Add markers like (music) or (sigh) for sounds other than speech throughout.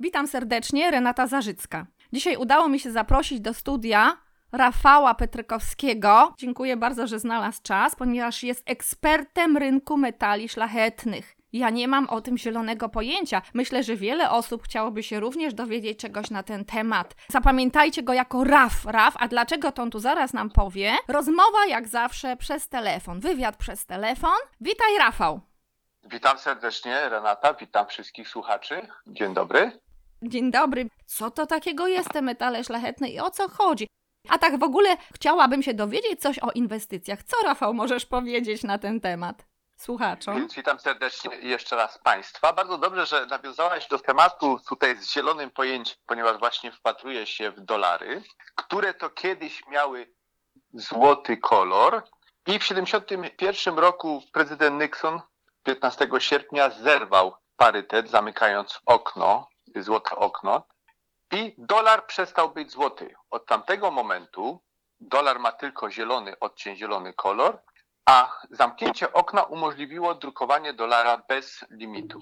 Witam serdecznie, Renata Zarzycka. Dzisiaj udało mi się zaprosić do studia Rafała Petrykowskiego. Dziękuję bardzo, że znalazł czas, ponieważ jest ekspertem rynku metali szlachetnych. Ja nie mam o tym zielonego pojęcia. Myślę, że wiele osób chciałoby się również dowiedzieć czegoś na ten temat. Zapamiętajcie go jako RAF. RAF, a dlaczego to on tu zaraz nam powie? Rozmowa jak zawsze przez telefon. Wywiad przez telefon. Witaj, Rafał. Witam serdecznie, Renata, witam wszystkich słuchaczy. Dzień dobry. Dzień dobry. Co to takiego jest te metale szlachetne i o co chodzi? A tak w ogóle chciałabym się dowiedzieć coś o inwestycjach. Co, Rafał, możesz powiedzieć na ten temat słuchaczom? Witam serdecznie jeszcze raz Państwa. Bardzo dobrze, że nawiązałaś do tematu tutaj z zielonym pojęciem, ponieważ właśnie wpatruję się w dolary, które to kiedyś miały złoty kolor i w 1971 roku prezydent Nixon 15 sierpnia zerwał parytet, zamykając okno, złote okno i dolar przestał być złoty. Od tamtego momentu dolar ma tylko zielony odcień, zielony kolor, a zamknięcie okna umożliwiło drukowanie dolara bez limitu.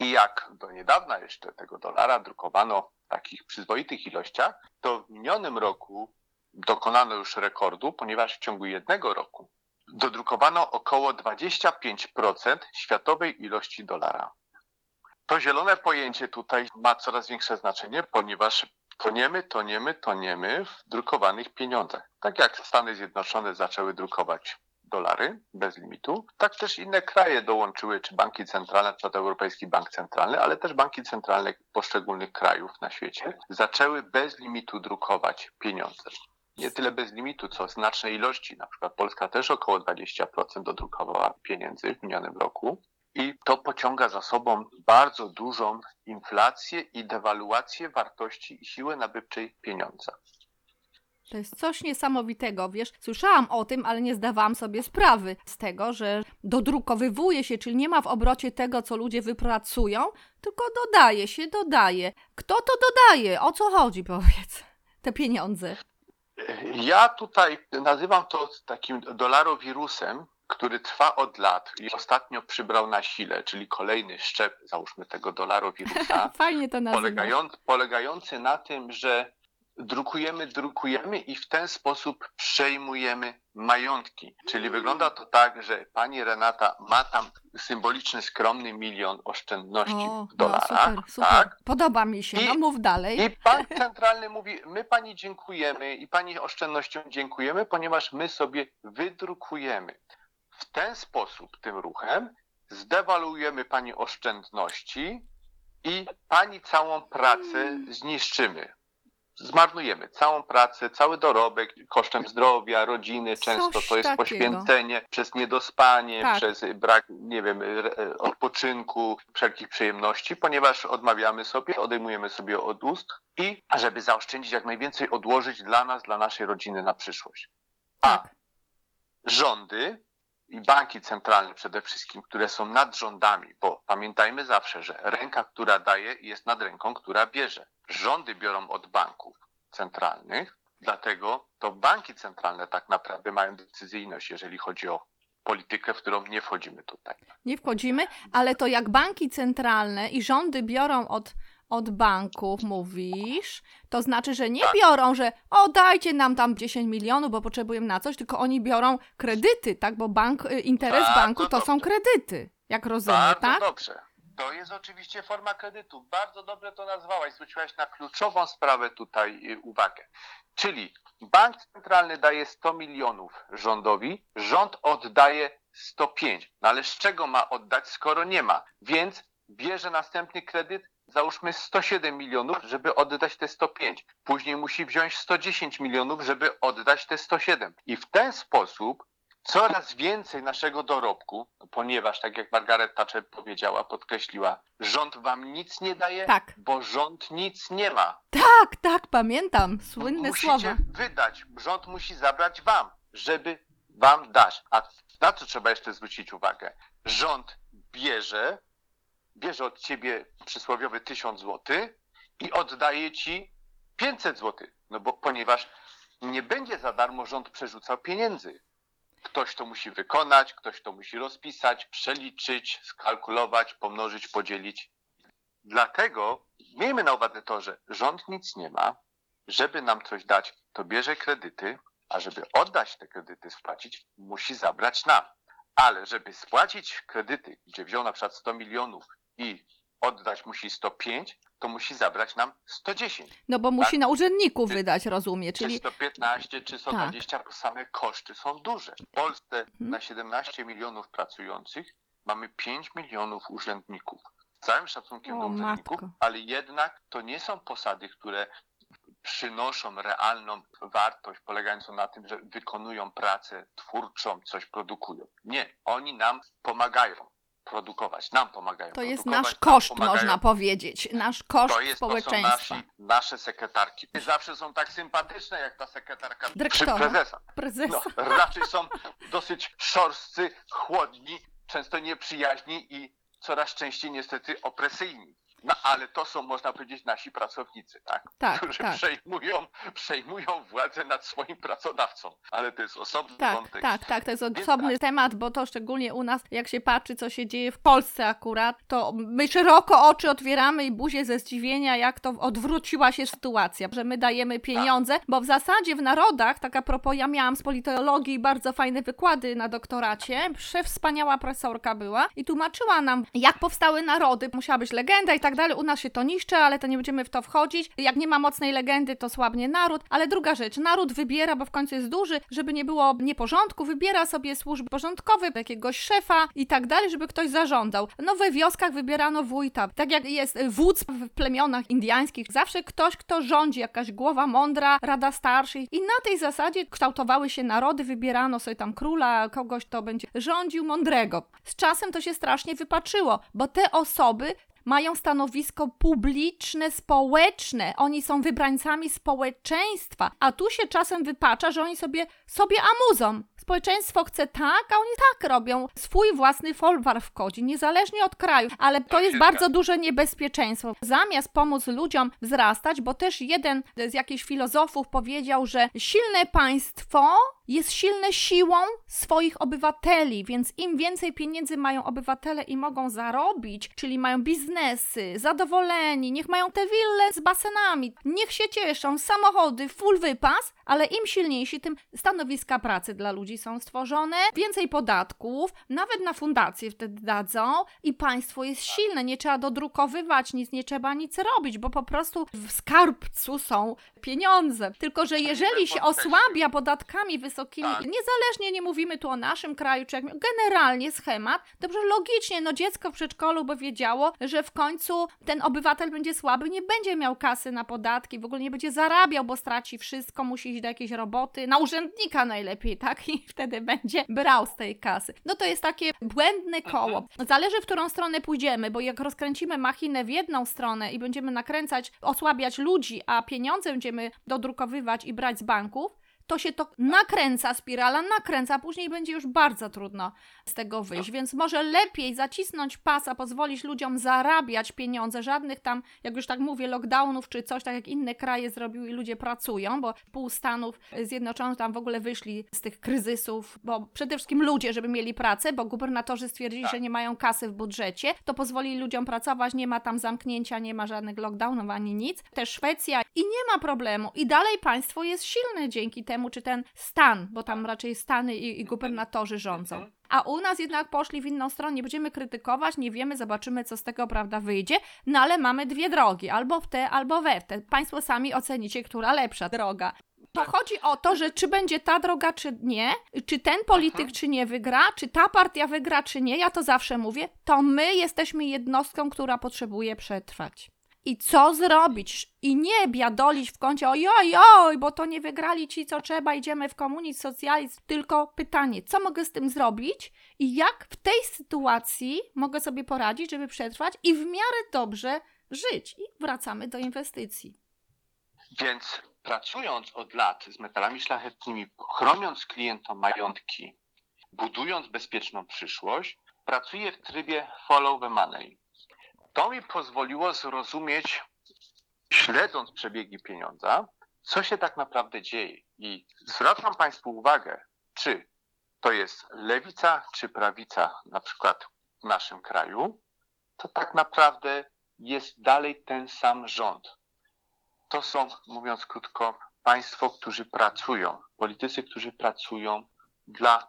I jak do niedawna jeszcze tego dolara drukowano w takich przyzwoitych ilościach, to w minionym roku dokonano już rekordu, ponieważ w ciągu jednego roku dodrukowano około 25% światowej ilości dolara. To zielone pojęcie tutaj ma coraz większe znaczenie, ponieważ toniemy, toniemy, toniemy w drukowanych pieniądzach. Tak jak Stany Zjednoczone zaczęły drukować dolary bez limitu, tak też inne kraje dołączyły, czy banki centralne, czy Europejski Bank Centralny, ale też banki centralne poszczególnych krajów na świecie zaczęły bez limitu drukować pieniądze. Nie tyle bez limitu, co znacznej ilości. Na przykład Polska też około 20% dodrukowała pieniędzy w minionym roku. I to pociąga za sobą bardzo dużą inflację i dewaluację wartości i siły nabywczej pieniądza. To jest coś niesamowitego, wiesz, słyszałam o tym, ale nie zdawałam sobie sprawy z tego, że dodrukowywuje się, czyli nie ma w obrocie tego, co ludzie wypracują, tylko dodaje się, dodaje. Kto to dodaje? O co chodzi, powiedz? Te pieniądze. Ja tutaj nazywam to takim dolarowirusem, który trwa od lat i ostatnio przybrał na sile, czyli kolejny szczep, załóżmy, tego dolarowirusa. (laughs) Fajnie to nazywa. Polegający, polegający na tym, że drukujemy, drukujemy i w ten sposób przejmujemy majątki. Czyli wygląda to tak, że pani Renata ma tam symboliczny, skromny milion oszczędności O, w dolarach. No, super, super. Tak? Podoba mi się. I- no mów dalej. I bank centralny mówi, my pani dziękujemy i pani oszczędnością dziękujemy, ponieważ my sobie wydrukujemy. W ten sposób, tym ruchem, zdewaluujemy pani oszczędności i pani całą pracę zniszczymy. Zmarnujemy całą pracę, cały dorobek kosztem zdrowia, rodziny. Często Coś to jest takiego. poświęcenie przez niedospanie, Tak. przez brak, nie wiem, re- odpoczynku, wszelkich przyjemności, ponieważ odmawiamy sobie, odejmujemy sobie od ust i żeby zaoszczędzić jak najwięcej, odłożyć dla nas, dla naszej rodziny na przyszłość. A Tak. rządy i banki centralne przede wszystkim, które są nad rządami, bo pamiętajmy zawsze, że ręka, która daje, jest nad ręką, która bierze. Rządy biorą od banków centralnych, dlatego to banki centralne tak naprawdę mają decyzyjność, jeżeli chodzi o politykę, w którą nie wchodzimy tutaj. Nie wchodzimy, ale to jak banki centralne i rządy biorą od, od banków, mówisz, to znaczy, że nie Tak. biorą, że o dajcie nam tam 10 milionów, bo potrzebujemy na coś, tylko oni biorą kredyty, tak? Bo bank, y, interes Bardzo banku to są dobrze. kredyty, jak rozumiem, Bardzo tak? dobrze. To jest oczywiście forma kredytu. Bardzo dobrze to nazwałaś. Zwróciłaś na kluczową sprawę tutaj y, uwagę. Czyli bank centralny daje 100 milionów rządowi, rząd oddaje 105. No ale z czego ma oddać, skoro nie ma? Więc bierze następny kredyt, załóżmy 107 milionów, żeby oddać te 105. Później musi wziąć 110 milionów, żeby oddać te 107. I w ten sposób coraz więcej naszego dorobku, ponieważ, tak jak Margaret Thatcher powiedziała, podkreśliła, rząd wam nic nie daje, Tak. bo rząd nic nie ma. Tak, tak, pamiętam, słynne Musicie słowa. wydać, rząd musi zabrać wam, żeby wam dać. A na co trzeba jeszcze zwrócić uwagę? Rząd bierze, bierze od ciebie przysłowiowy 1000 zł i oddaje ci 500 zł. No bo ponieważ nie będzie za darmo rząd przerzucał pieniędzy. Ktoś to musi wykonać, ktoś to musi rozpisać, przeliczyć, skalkulować, pomnożyć, podzielić. Dlatego miejmy na uwadze to, że rząd nic nie ma, żeby nam coś dać, to bierze kredyty, a żeby oddać te kredyty, spłacić, musi zabrać nam. Ale żeby spłacić kredyty, gdzie wziął na przykład 100 milionów i oddać musi 105, to musi zabrać nam 110. No bo musi Tak. na urzędników Czy- wydać, rozumie, Czy czyli 115, czy 120, bo same koszty są duże. W Polsce Mhm. na 17 milionów pracujących mamy 5 milionów urzędników. Z całym szacunkiem O, do urzędników, matko. ale jednak to nie są posady, które przynoszą realną wartość polegającą na tym, że wykonują pracę twórczą, coś produkują. Nie, oni nam pomagają produkować, nam pomagają to jest nasz koszt, można powiedzieć, nasz koszt to jest, to są społeczeństwa. nasi, nasze sekretarki. Nie zawsze są tak sympatyczne jak ta sekretarka Dyrektora. prezesa. Prezesa. No, raczej są dosyć szorstcy, chłodni, często nieprzyjaźni i coraz częściej niestety opresyjni. No ale to są, można powiedzieć, nasi pracownicy, tak? Tak, Którzy tak. przejmują, przejmują władzę nad swoim pracodawcą. Ale to jest osobny Tak, wątek. tak, tak, to jest Więc osobny tak. temat, bo to szczególnie u nas, jak się patrzy, co się dzieje w Polsce akurat, to my szeroko oczy otwieramy i buzię ze zdziwienia, jak to odwróciła się sytuacja, że my dajemy pieniądze, bo w zasadzie w narodach, tak a propos, ja miałam z politologii bardzo fajne wykłady na doktoracie, przewspaniała profesorka była i tłumaczyła nam, jak powstały narody, musiała być legenda i tak dalej, u nas się to niszczy, ale to nie będziemy w to wchodzić, jak nie ma mocnej legendy, to słabnie naród, ale druga rzecz, naród wybiera, bo w końcu jest duży, żeby nie było nieporządku, wybiera sobie służby porządkowe, jakiegoś szefa i tak dalej, żeby ktoś zarządzał. No we wioskach wybierano wójta, tak jak jest wódz w plemionach indiańskich, zawsze ktoś, kto rządzi, jakaś głowa mądra, rada starszych i na tej zasadzie kształtowały się narody, wybierano sobie tam króla, kogoś, kto będzie rządził mądrego. Z czasem to się strasznie wypaczyło, bo te osoby mają stanowisko publiczne, społeczne. Oni są wybrańcami społeczeństwa, a tu się czasem wypacza, że oni sobie, sobie amuzą. Społeczeństwo chce tak, a oni tak robią. Swój własny folwar wchodzi, niezależnie od kraju, ale to Tak jest bardzo duże niebezpieczeństwo. Zamiast pomóc ludziom wzrastać, bo też jeden z jakichś filozofów powiedział, że silne państwo jest silne siłą swoich obywateli, więc im więcej pieniędzy mają obywatele i mogą zarobić, czyli mają biznesy, zadowoleni, niech mają te wille z basenami, niech się cieszą, samochody, full wypas, ale im silniejsi, tym stanowiska pracy dla ludzi są stworzone, więcej podatków, nawet na fundacje wtedy dadzą i państwo jest silne, nie trzeba dodrukowywać nic, nie trzeba nic robić, bo po prostu w skarbcu są pieniądze. Tylko, że jeżeli się osłabia podatkami wysokimi, Tak. niezależnie nie mówimy tu o naszym kraju, czy jak, generalnie schemat, dobrze, logicznie, no dziecko w przedszkolu by wiedziało, że w końcu ten obywatel będzie słaby, nie będzie miał kasy na podatki, w ogóle nie będzie zarabiał, bo straci wszystko, musi iść do jakiejś roboty, na urzędnika najlepiej, tak? I wtedy będzie brał z tej kasy. No to jest takie błędne koło. Zależy, w którą stronę pójdziemy, bo jak rozkręcimy machinę w jedną stronę i będziemy nakręcać, osłabiać ludzi, a pieniądze będziemy dodrukowywać i brać z banków, to się to nakręca, spirala nakręca, a później będzie już bardzo trudno z tego wyjść. Więc może lepiej zacisnąć pas, a pozwolić ludziom zarabiać pieniądze, żadnych tam, jak już tak mówię, lockdownów czy coś, tak jak inne kraje zrobiły i ludzie pracują, bo pół Stanów Zjednoczonych tam w ogóle wyszli z tych kryzysów, bo przede wszystkim ludzie, żeby mieli pracę, bo gubernatorzy stwierdzili, Tak. że nie mają kasy w budżecie, to pozwoli ludziom pracować, nie ma tam zamknięcia, nie ma żadnych lockdownów ani nic. Też Szwecja i nie ma problemu. I dalej państwo jest silne dzięki temu, czy ten stan, bo tam raczej stany i, i gubernatorzy rządzą. A u nas jednak poszli w inną stronę, nie będziemy krytykować, nie wiemy, zobaczymy, co z tego, prawda, wyjdzie, no ale mamy dwie drogi, albo w te, albo we w te. Państwo sami ocenicie, która lepsza droga. To chodzi o to, że czy będzie ta droga, czy nie, czy ten polityk, czy nie wygra, czy ta partia wygra, czy nie, ja to zawsze mówię, to my jesteśmy jednostką, która potrzebuje przetrwać. I co zrobić? I nie biadolić w kącie, ojoj, oj, bo to nie wygrali ci, co trzeba, idziemy w komunizm, socjalizm. Tylko pytanie, co mogę z tym zrobić i jak w tej sytuacji mogę sobie poradzić, żeby przetrwać i w miarę dobrze żyć. I wracamy do inwestycji. Więc pracując od lat z metalami szlachetnymi, chroniąc klientom majątki, budując bezpieczną przyszłość, pracuję w trybie follow the money. To mi pozwoliło zrozumieć, śledząc przebiegi pieniądza, co się tak naprawdę dzieje. I zwracam Państwu uwagę, czy to jest lewica, czy prawica, na przykład w naszym kraju, to tak naprawdę jest dalej ten sam rząd. To są, mówiąc krótko, państwo, którzy pracują, politycy, którzy pracują dla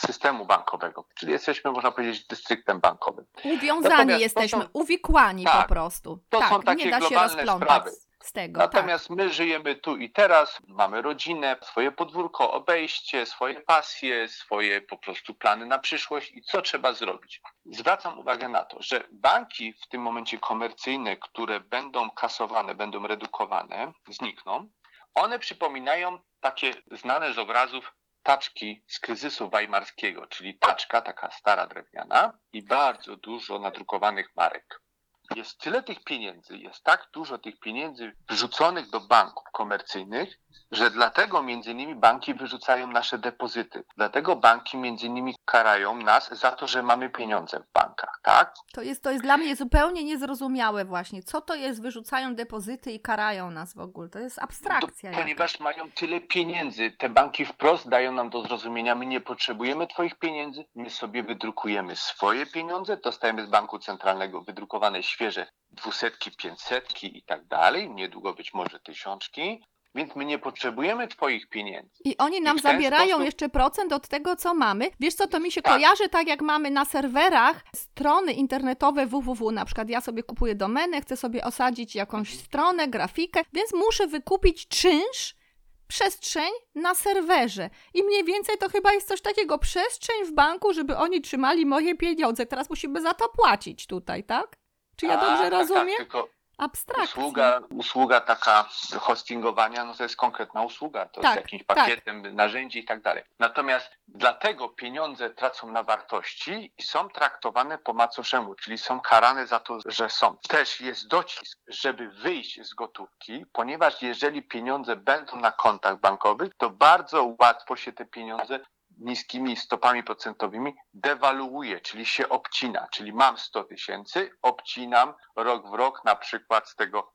systemu bankowego, czyli jesteśmy, można powiedzieć, dystryktem bankowym. Uwiązani Natomiast to jesteśmy, są- uwikłani po Tak, prostu. to tak, są takie nie da się globalne rozplątać sprawy. z tego. tak. Natomiast my żyjemy tu i teraz, mamy rodzinę, swoje podwórko, obejście, swoje pasje, swoje po prostu plany na przyszłość i co trzeba zrobić. Zwracam uwagę na to, że banki w tym momencie komercyjne, które będą kasowane, będą redukowane, znikną. One przypominają takie znane z obrazów taczki z kryzysu weimarskiego, czyli taczka, taka stara drewniana i bardzo dużo nadrukowanych marek. Jest tyle tych pieniędzy, jest tak dużo tych pieniędzy wrzuconych do banków komercyjnych, że dlatego między innymi banki wyrzucają nasze depozyty. Dlatego banki między innymi karają nas za to, że mamy pieniądze w bankach, tak? To jest, to jest dla mnie zupełnie niezrozumiałe właśnie. Co to jest? Wyrzucają depozyty i karają nas w ogóle. To jest abstrakcja. To, ponieważ mają tyle pieniędzy, te banki wprost dają nam do zrozumienia, my nie potrzebujemy twoich pieniędzy, my sobie wydrukujemy swoje pieniądze, dostajemy z banku centralnego wydrukowane świeże dwusetki, pięćsetki i tak dalej, niedługo być może tysiączki, więc my nie potrzebujemy twoich pieniędzy. I oni nam I zabierają sposób- jeszcze procent od tego, co mamy. Wiesz co, to mi się Tak. kojarzy tak, jak mamy na serwerach strony internetowe www. Na przykład ja sobie kupuję domenę, chcę sobie osadzić jakąś stronę, grafikę, więc muszę wykupić czynsz, przestrzeń na serwerze. I mniej więcej to chyba jest coś takiego, przestrzeń w banku, żeby oni trzymali moje pieniądze. Teraz musimy za to płacić tutaj, tak? Czy ja Tak, dobrze tak, tak, rozumiem? tylko Abstrakcja. usługa, usługa taka hostingowania, no to jest konkretna usługa, to Tak, z jakimś tak. pakietem narzędzi i tak dalej. Natomiast dlatego pieniądze tracą na wartości i są traktowane po macoszemu, czyli są karane za to, że są. Też jest docisk, żeby wyjść z gotówki, ponieważ jeżeli pieniądze będą na kontach bankowych, to bardzo łatwo się te pieniądze niskimi stopami procentowymi dewaluuje, czyli się obcina. Czyli mam 100 tysięcy, obcinam rok w rok na przykład z tego.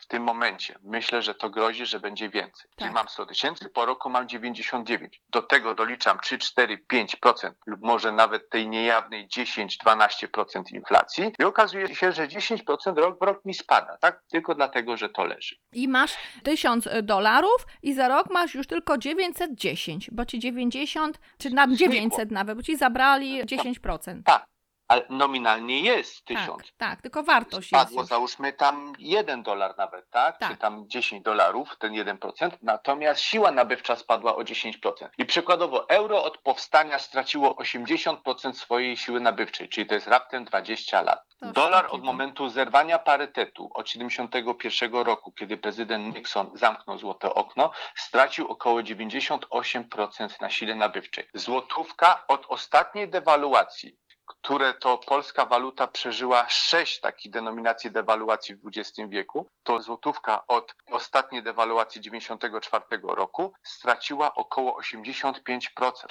W tym momencie myślę, że to grozi, że będzie więcej. Czyli Tak. mam 100 tysięcy, po roku mam 99. Do tego doliczam 3, 4, 5% lub może nawet tej niejawnej 10-12% inflacji i okazuje się, że 10% rok w rok mi spada, tak? Tylko dlatego, że to leży. I masz 1000 dolarów i za rok masz już tylko 910, bo ci 90, czy na 900 nawet, bo ci zabrali 10%. Tak, ale nominalnie jest 1000. Tak, tak, tylko wartość. Spadło załóżmy tam 1 dolar nawet, tak? Tak. Czy tam 10 dolarów, ten 1%, natomiast siła nabywcza spadła o 10%. I przykładowo euro od powstania straciło 80% swojej siły nabywczej, czyli to jest raptem 20 lat. Coś Dolar od momentu zerwania parytetu od 71 roku, kiedy prezydent Nixon zamknął złote okno, stracił około 98% na sile nabywczej. Złotówka od ostatniej dewaluacji które to polska waluta przeżyła sześć takich denominacji dewaluacji w XX wieku, to złotówka od ostatniej dewaluacji 94 roku straciła około 85%.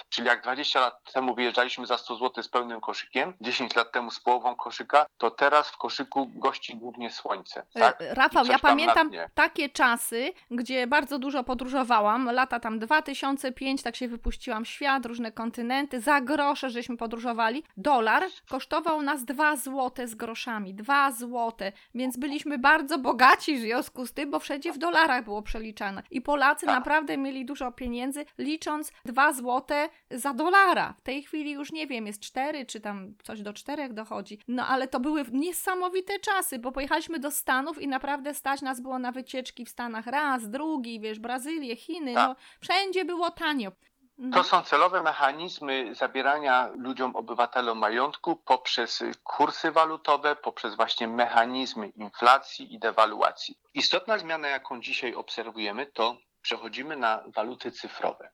Czyli jak 20 lat temu wyjeżdżaliśmy za 100 zł z pełnym koszykiem, 10 lat temu z połową koszyka, to teraz w koszyku gości głównie słońce. Tak? E, Rafał, I ja pamiętam takie czasy, gdzie bardzo dużo podróżowałam, lata tam 2005, tak się wypuściłam w świat, różne kontynenty, za grosze żeśmy podróżowali. Dolar kosztował nas 2 złote z groszami, 2 złote, więc byliśmy bardzo bogaci w związku z tym, bo wszędzie w dolarach było przeliczane. I Polacy Tak. naprawdę mieli dużo pieniędzy, licząc 2 złote za dolara. W tej chwili już nie wiem, jest 4, czy tam coś do 4 dochodzi. No ale to były niesamowite czasy, bo pojechaliśmy do Stanów i naprawdę stać nas było na wycieczki w Stanach raz, drugi, wiesz, Brazylię, Chiny, Tak. no wszędzie było tanio. Mhm. To są celowe mechanizmy zabierania ludziom, obywatelom majątku poprzez kursy walutowe, poprzez właśnie mechanizmy inflacji i dewaluacji. Istotna zmiana, jaką dzisiaj obserwujemy, to przechodzimy na waluty cyfrowe.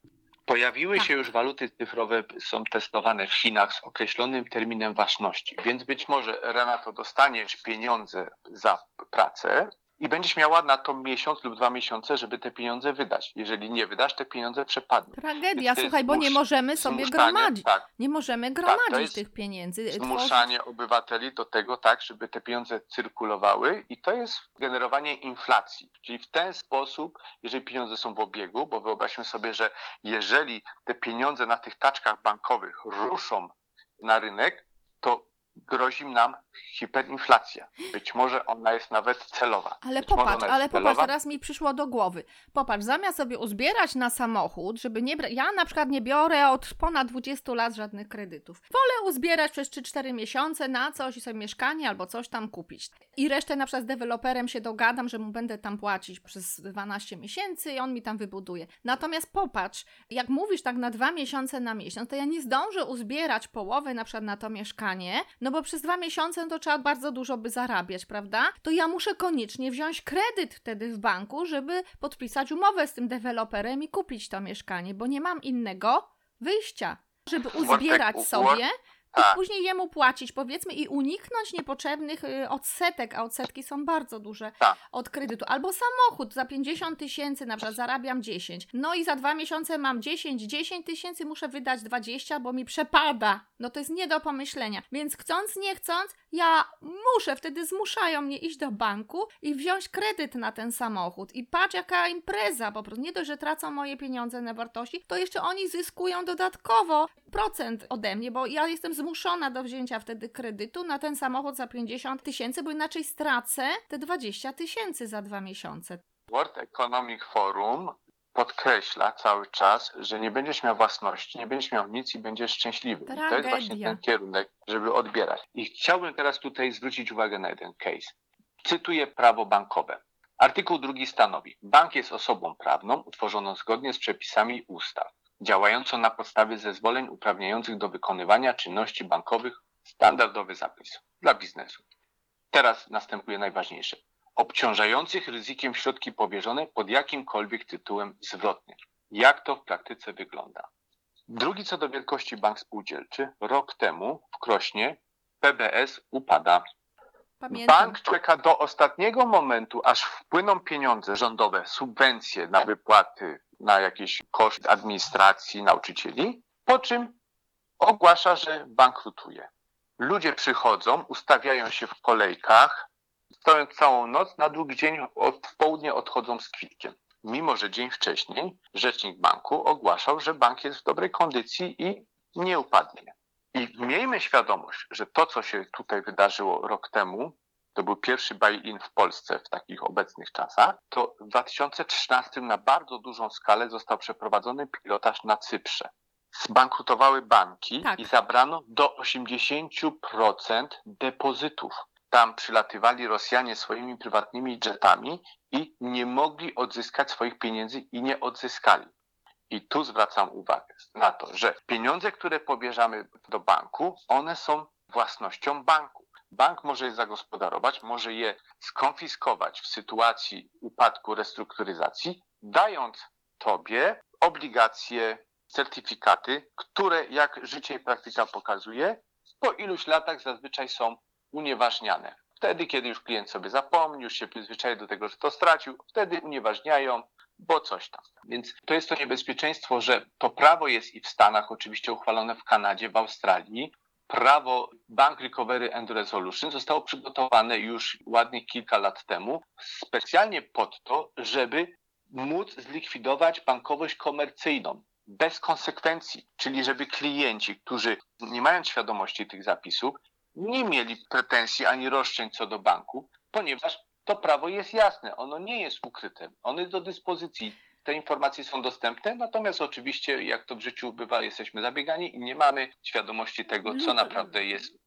Pojawiły Tak. się już waluty cyfrowe, są testowane w Chinach z określonym terminem ważności, więc być może Renato dostaniesz pieniądze za pracę i będziesz miała na to miesiąc lub dwa miesiące, żeby te pieniądze wydać. Jeżeli nie wydasz, te pieniądze przepadną. Tragedia, słuchaj, bo nie możemy sobie gromadzić. Tak, Nie możemy gromadzić jest tych pieniędzy. Zmuszanie obywateli do tego, tak, żeby te pieniądze cyrkulowały i to jest generowanie inflacji. Czyli w ten sposób, jeżeli pieniądze są w obiegu, bo wyobraźmy sobie, że jeżeli te pieniądze na tych taczkach bankowych ruszą na rynek, to grozi nam hiperinflacja. Być może ona jest nawet celowa. Ale Być popatrz, ale popatrz, celowa. teraz mi przyszło do głowy. Popatrz, zamiast sobie uzbierać na samochód, żeby nie brać. Ja na przykład nie biorę od ponad 20 lat żadnych kredytów. Wolę uzbierać przez 3-4 miesiące na coś i sobie mieszkanie albo coś tam kupić. I resztę na przykład z deweloperem się dogadam, że mu będę tam płacić przez 12 miesięcy i on mi tam wybuduje. Natomiast popatrz, jak mówisz tak na dwa miesiące na miesiąc, to ja nie zdążę uzbierać połowy na przykład na to mieszkanie, no bo przez dwa miesiące to trzeba bardzo dużo by zarabiać, prawda? To ja muszę koniecznie wziąć kredyt wtedy w banku, żeby podpisać umowę z tym deweloperem i kupić to mieszkanie, bo nie mam innego wyjścia, żeby uzbierać sobie i tak. później jemu płacić, powiedzmy, i uniknąć niepotrzebnych y, odsetek, a odsetki są bardzo duże Tak. od kredytu. Albo samochód za 50 tysięcy, na przykład zarabiam 10. No i za dwa miesiące mam 10, 10 tysięcy, muszę wydać 20, bo mi przepada. No to jest nie do pomyślenia. Więc chcąc, nie chcąc, ja muszę, wtedy zmuszają mnie iść do banku i wziąć kredyt na ten samochód. I patrz, jaka impreza, po prostu nie dość, że tracą moje pieniądze na wartości, to jeszcze oni zyskują dodatkowo procent ode mnie, bo ja jestem zmuszona do wzięcia wtedy kredytu na ten samochód za 50 tysięcy, bo inaczej stracę te 20 tysięcy za dwa miesiące. World Economic Forum podkreśla cały czas, że nie będziesz miał własności, nie będziesz miał nic i będziesz szczęśliwy. I to jest właśnie ten kierunek, żeby odbierać. I chciałbym teraz tutaj zwrócić uwagę na jeden case. Cytuję prawo bankowe. Artykuł drugi stanowi: Bank jest osobą prawną utworzoną zgodnie z przepisami ustaw, działającą na podstawie zezwoleń uprawniających do wykonywania czynności bankowych standardowy zapis dla biznesu. Teraz następuje najważniejsze obciążających ryzykiem środki powierzone pod jakimkolwiek tytułem zwrotnym. Jak to w praktyce wygląda? Drugi co do wielkości bank spółdzielczy, rok temu w Krośnie PBS upada. Pamiętam. Bank czeka do ostatniego momentu, aż wpłyną pieniądze rządowe, subwencje na wypłaty, na jakieś koszt administracji nauczycieli, po czym ogłasza, że bankrutuje. Ludzie przychodzą, ustawiają się w kolejkach, stoją całą noc, na drugi dzień od, w południe odchodzą z kwitkiem. Mimo, że dzień wcześniej rzecznik banku ogłaszał, że bank jest w dobrej kondycji i nie upadnie. I miejmy świadomość, że to, co się tutaj wydarzyło rok temu, to był pierwszy buy-in w Polsce w takich obecnych czasach, to w 2013 na bardzo dużą skalę został przeprowadzony pilotaż na Cyprze. Zbankrutowały banki Tak. i zabrano do 80% depozytów. Tam przylatywali Rosjanie swoimi prywatnymi jetami i nie mogli odzyskać swoich pieniędzy i nie odzyskali. I tu zwracam uwagę na to, że pieniądze, które pobierzamy do banku, one są własnością banku. Bank może je zagospodarować, może je skonfiskować w sytuacji upadku, restrukturyzacji, dając tobie obligacje, certyfikaty, które, jak życie i praktyka pokazuje, po iluś latach zazwyczaj są unieważniane. Wtedy, kiedy już klient sobie zapomni, już się przyzwyczai do tego, że to stracił, wtedy unieważniają, bo coś tam. Więc to jest to niebezpieczeństwo, że to prawo jest i w Stanach, oczywiście uchwalone w Kanadzie, w Australii. Prawo Bank Recovery and Resolution zostało przygotowane już ładnie kilka lat temu, specjalnie pod to, żeby móc zlikwidować bankowość komercyjną bez konsekwencji, czyli żeby klienci, którzy nie mają świadomości tych zapisów, nie mieli pretensji ani roszczeń co do banku, ponieważ to prawo jest jasne, ono nie jest ukryte, ono jest do dyspozycji. Te informacje są dostępne, natomiast oczywiście, jak to w życiu bywa, jesteśmy zabiegani i nie mamy świadomości tego, co Lu- naprawdę jest.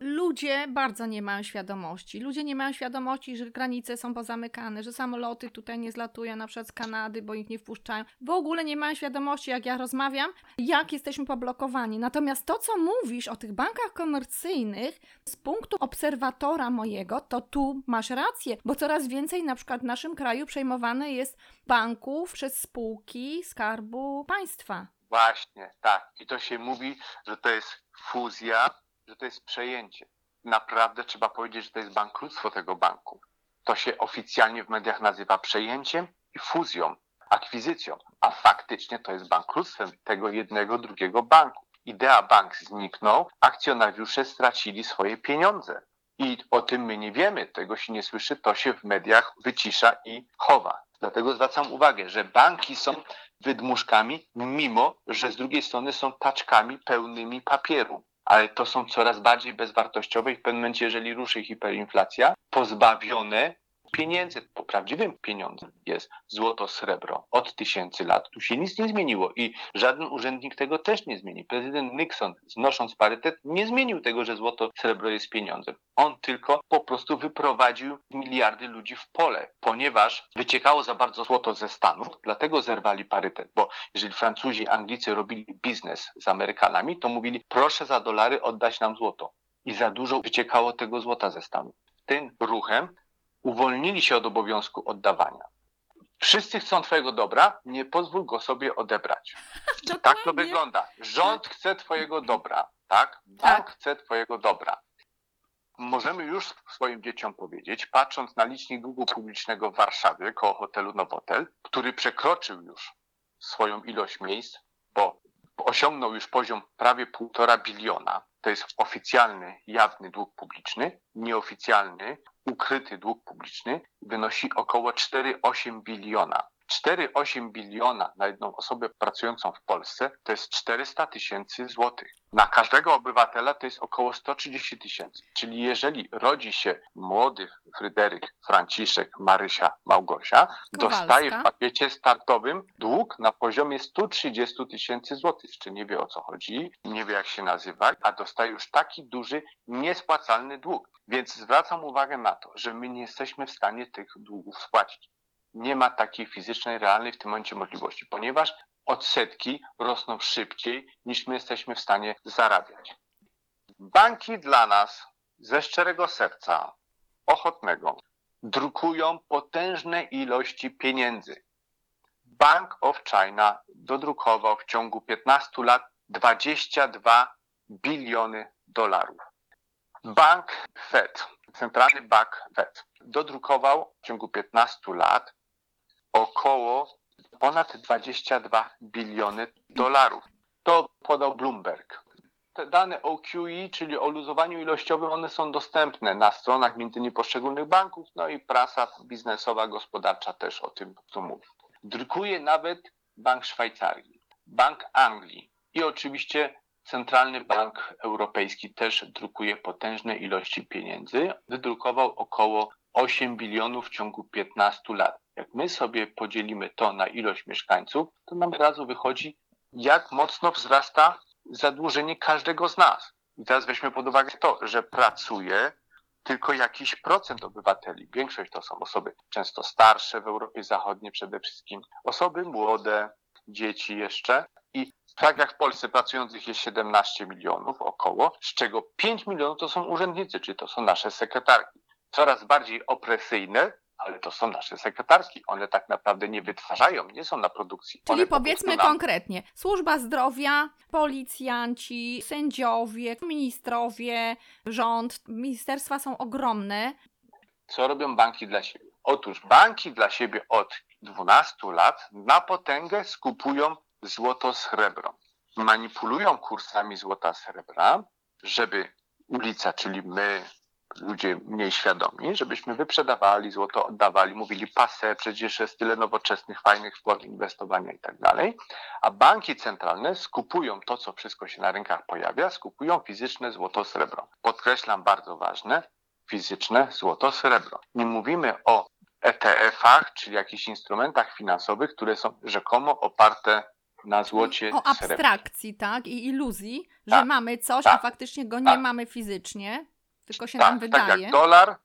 Ludzie bardzo nie mają świadomości. Ludzie nie mają świadomości, że granice są pozamykane, że samoloty tutaj nie zlatują na przykład z Kanady, bo ich nie wpuszczają. W ogóle nie mają świadomości, jak ja rozmawiam, jak jesteśmy poblokowani. Natomiast to, co mówisz o tych bankach komercyjnych, z punktu obserwatora mojego, to tu masz rację, bo coraz więcej na przykład w naszym kraju przejmowane jest banków przez spółki Skarbu Państwa. Właśnie, tak. I to się mówi, że to jest fuzja, że to jest przejęcie. Naprawdę trzeba powiedzieć, że to jest bankructwo tego banku. To się oficjalnie w mediach nazywa przejęciem i fuzją, akwizycją, a faktycznie to jest bankructwem tego jednego, drugiego banku. Idea Bank zniknął, akcjonariusze stracili swoje pieniądze. I o tym my nie wiemy, tego się nie słyszy, to się w mediach wycisza i chowa. Dlatego zwracam uwagę, że banki są wydmuszkami, mimo że z drugiej strony są taczkami pełnymi papieru. Ale to są coraz bardziej bezwartościowe i w pewnym momencie, jeżeli ruszy hiperinflacja, pozbawione pieniędzy, po prawdziwym pieniądzem jest złoto, srebro od tysięcy lat. Tu się nic nie zmieniło i żaden urzędnik tego też nie zmieni. Prezydent Nixon, znosząc parytet, nie zmienił tego, że złoto, srebro jest pieniądzem. On tylko po prostu wyprowadził miliardy ludzi w pole, ponieważ wyciekało za bardzo złoto ze Stanów, dlatego zerwali parytet, bo jeżeli Francuzi, Anglicy robili biznes z Amerykanami, to mówili proszę za dolary oddać nam złoto. I za dużo wyciekało tego złota ze Stanów. Tym ruchem uwolnili się od obowiązku oddawania. Wszyscy chcą Twojego dobra, nie pozwól go sobie odebrać. (laughs) Tak to wygląda. Rząd chce Twojego dobra, tak? Bank Tak. chce Twojego dobra. Możemy już swoim dzieciom powiedzieć, patrząc na licznik długu publicznego w Warszawie koło hotelu Nowotel, który przekroczył już swoją ilość miejsc, bo osiągnął już poziom prawie półtora biliona. To jest oficjalny, jawny dług publiczny, nieoficjalny, ukryty dług publiczny wynosi około 4,8 biliona. 4,8 biliona na jedną osobę pracującą w Polsce to jest 400 tysięcy złotych. Na każdego obywatela to jest około 130 tysięcy. Czyli jeżeli rodzi się młody Fryderyk, Franciszek, Marysia, Małgosia, Kowalska. dostaje w pakiecie startowym dług na poziomie 130 tysięcy złotych. Jeszcze nie wie o co chodzi, nie wie jak się nazywa, a dostaje już taki duży, niespłacalny dług. Więc zwracam uwagę na to, że my nie jesteśmy w stanie tych długów spłacić. Nie ma takiej fizycznej, realnej w tym momencie możliwości, ponieważ odsetki rosną szybciej niż my jesteśmy w stanie zarabiać. Banki dla nas ze szczerego serca, ochotnego, drukują potężne ilości pieniędzy. Bank of China dodrukował w ciągu 15 lat 22 biliony dolarów. Bank Fed, centralny bank Fed, dodrukował w ciągu 15 lat około ponad 22 biliony dolarów. To podał Bloomberg. Te dane o QE, czyli o luzowaniu ilościowym, one są dostępne na stronach między poszczególnych banków, no i prasa biznesowa, gospodarcza też o tym co mówi. Drukuje nawet Bank Szwajcarii, Bank Anglii i oczywiście Centralny Bank Europejski też drukuje potężne ilości pieniędzy. Wydrukował około 8 bilionów w ciągu 15 lat. Jak my sobie podzielimy to na ilość mieszkańców, to nam od razu wychodzi, jak mocno wzrasta zadłużenie każdego z nas. I teraz weźmy pod uwagę to, że pracuje tylko jakiś procent obywateli. Większość to są osoby często starsze w Europie Zachodniej przede wszystkim, osoby młode, dzieci jeszcze. I tak jak w Polsce pracujących jest 17 milionów około, z czego 5 milionów to są urzędnicy, czyli to są nasze sekretarki. Coraz bardziej opresyjne, ale to są nasze sekretarki. One tak naprawdę nie wytwarzają, nie są na produkcji. Czyli One po powiedzmy nam- konkretnie, służba zdrowia, policjanci, sędziowie, ministrowie, rząd, ministerstwa są ogromne. Co robią banki dla siebie? Otóż banki dla siebie od 12 lat na potęgę skupują złoto srebro. Manipulują kursami złota srebra, żeby ulica, czyli my, ludzie mniej świadomi, żebyśmy wyprzedawali złoto, oddawali, mówili pase, przecież jest tyle nowoczesnych, fajnych form inwestowania i tak dalej. A banki centralne skupują to, co wszystko się na rynkach pojawia, skupują fizyczne złoto srebro. Podkreślam bardzo ważne, fizyczne złoto srebro. Nie mówimy o ETF-ach, czyli jakichś instrumentach finansowych, które są rzekomo oparte na złocie O abstrakcji, tak? I iluzji, że Tak, mamy coś, a tak, faktycznie go nie tak. mamy fizycznie, tylko się Tak, nam tak wydaje. jak dolar,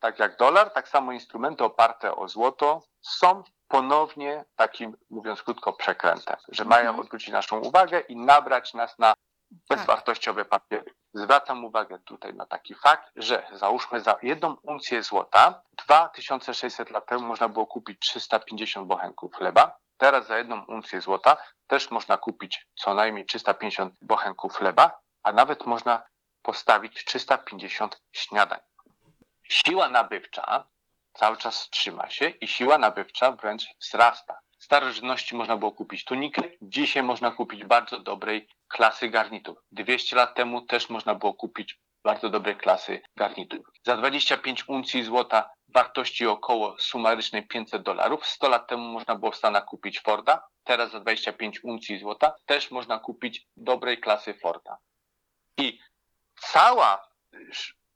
tak jak dolar, tak samo instrumenty oparte o złoto są ponownie takim, mówiąc krótko, przekrętem, że mają Mhm. odwrócić naszą uwagę i nabrać nas na bezwartościowe papiery. Zwracam uwagę tutaj na taki fakt, że załóżmy za jedną uncję złota 2600 lat temu można było kupić 350 bochenków chleba. Teraz za jedną uncję złota też można kupić co najmniej 350 bochenków chleba, a nawet można postawić 350 śniadań. Siła nabywcza cały czas trzyma się i siła nabywcza wręcz wzrasta. Starożytności można było kupić tunikę, dzisiaj można kupić bardzo dobrej klasy garnitur. 200 lat temu też można było kupić bardzo dobrej klasy garnitur. Za 25 uncji złota wartości około sumarycznej 500 dolarów. 100 lat temu można było w Stanach kupić Forda, teraz za 25 uncji złota też można kupić dobrej klasy Forda. I cała,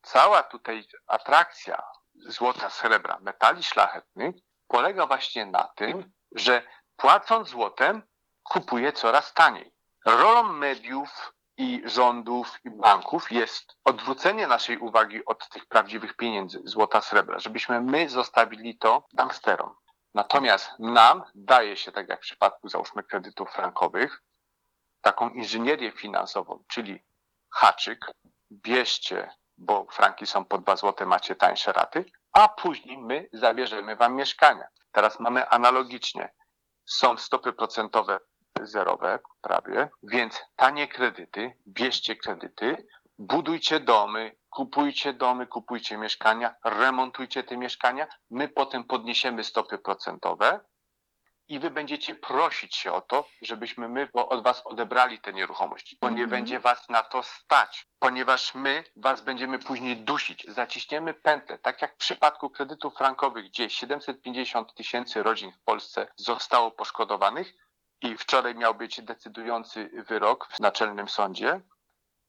cała tutaj atrakcja złota, srebra, metali szlachetnych polega właśnie na tym, że płacąc złotem kupuje coraz taniej. Rolą mediów i rządów i banków jest odwrócenie naszej uwagi od tych prawdziwych pieniędzy, złota, srebra, żebyśmy my zostawili to gangsterom. Natomiast nam daje się, tak jak w przypadku załóżmy kredytów frankowych, taką inżynierię finansową, czyli haczyk, bierzcie, bo franki są po 2 złote, macie tańsze raty, a później my zabierzemy wam mieszkania. Teraz mamy analogicznie. Są stopy procentowe zerowe prawie, więc tanie kredyty, bierzcie kredyty, budujcie domy, kupujcie domy, kupujcie mieszkania, remontujcie te mieszkania, my potem podniesiemy stopy procentowe i wy będziecie prosić się o to, żebyśmy my od was odebrali te nieruchomości, bo nie Mhm. będzie was na to stać, ponieważ my was będziemy później dusić, zaciśniemy pętlę, tak jak w przypadku kredytów frankowych, gdzie 750 tysięcy rodzin w Polsce zostało poszkodowanych i wczoraj miał być decydujący wyrok w naczelnym sądzie.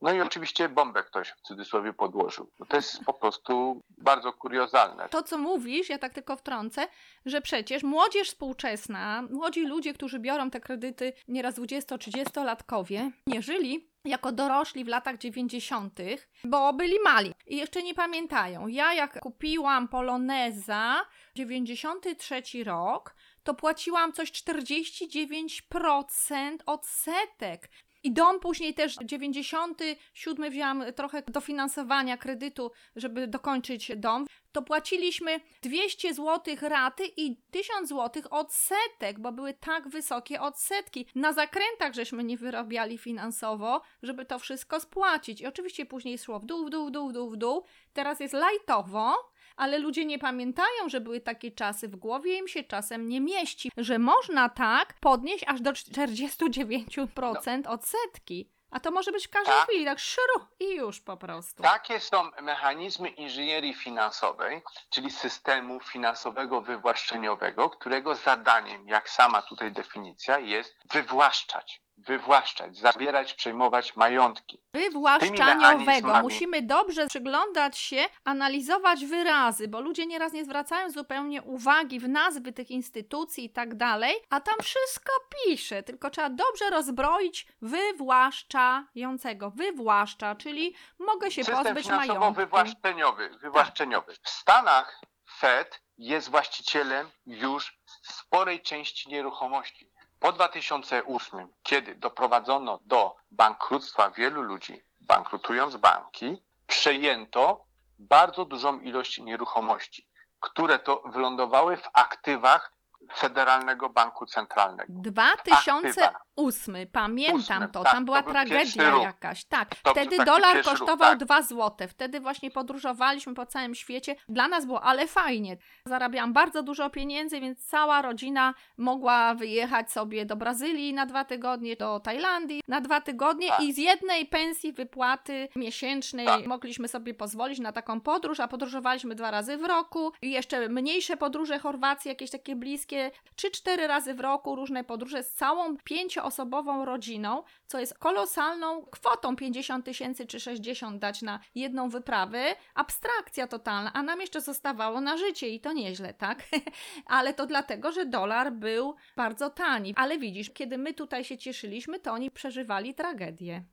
No i oczywiście bombę ktoś w cudzysłowie podłożył. No to jest po prostu bardzo kuriozalne. To, co mówisz, ja tak tylko wtrącę, że przecież młodzież współczesna, młodzi ludzie, którzy biorą te kredyty, nieraz 20-30-latkowie, nie żyli jako dorośli w latach 90., bo byli mali i jeszcze nie pamiętają. Ja, jak kupiłam Poloneza 93 rok, to płaciłam coś 49% odsetek. I dom później też 97 wzięłam trochę dofinansowania kredytu, żeby dokończyć dom. To płaciliśmy 200 zł raty i 1000 zł odsetek, bo były tak wysokie odsetki. Na zakrętach żeśmy nie wyrabiali finansowo, żeby to wszystko spłacić. I oczywiście później szło dół, w dół, w dół, w dół, w dół. Teraz jest lajtowo, ale ludzie nie pamiętają, że były takie czasy, w głowie im się czasem nie mieści, że można tak podnieść aż do 49% odsetki. A to może być w każdej Tak. chwili, tak szru i już po prostu. Takie są mechanizmy inżynierii finansowej, czyli systemu finansowego wywłaszczeniowego, którego zadaniem, jak sama tutaj definicja, jest wywłaszczać. Wywłaszczać, zabierać, przejmować majątki. Wywłaszczaniowego. Musimy dobrze przyglądać się, analizować wyrazy, bo ludzie nieraz nie zwracają zupełnie uwagi w nazwy tych instytucji i tak dalej, a tam wszystko pisze, tylko trzeba dobrze rozbroić wywłaszczającego. Wywłaszcza, czyli mogę się System pozbyć majątku. finansowo-wywłaszczeniowy. Wywłaszczeniowy. W Stanach Fed jest właścicielem już sporej części nieruchomości. Po 2008, kiedy doprowadzono do bankructwa wielu ludzi, bankrutując banki, przejęto bardzo dużą ilość nieruchomości, które to wylądowały w aktywach Federalnego Banku Centralnego. 2008, pamiętam Ósmy, to, tak, tam była to tragedia jakaś. Tak, To wtedy dolar pierwszy ruch, kosztował tak. 2 złote. Wtedy właśnie podróżowaliśmy po całym świecie. Dla nas było ale fajnie. Zarabiałam bardzo dużo pieniędzy, więc cała rodzina mogła wyjechać sobie do Brazylii na dwa tygodnie, do Tajlandii na dwa tygodnie Tak. i z jednej pensji wypłaty miesięcznej Tak. mogliśmy sobie pozwolić na taką podróż, a podróżowaliśmy dwa razy w roku i jeszcze mniejsze podróże Chorwacji, jakieś takie bliskie, 3-4 razy w roku różne podróże z całą pięcioosobową rodziną, co jest kolosalną kwotą 50 tysięcy czy 60 dać na jedną wyprawę. Abstrakcja totalna, a nam jeszcze zostawało na życie i to nieźle, tak? (laughs) Ale to dlatego, że dolar był bardzo tani. Ale widzisz, kiedy my tutaj się cieszyliśmy, to oni przeżywali tragedię.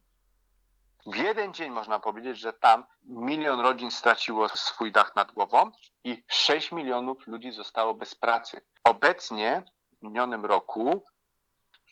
W jeden dzień można powiedzieć, że tam milion rodzin straciło swój dach nad głową i 6 milionów ludzi zostało bez pracy. Obecnie w minionym roku,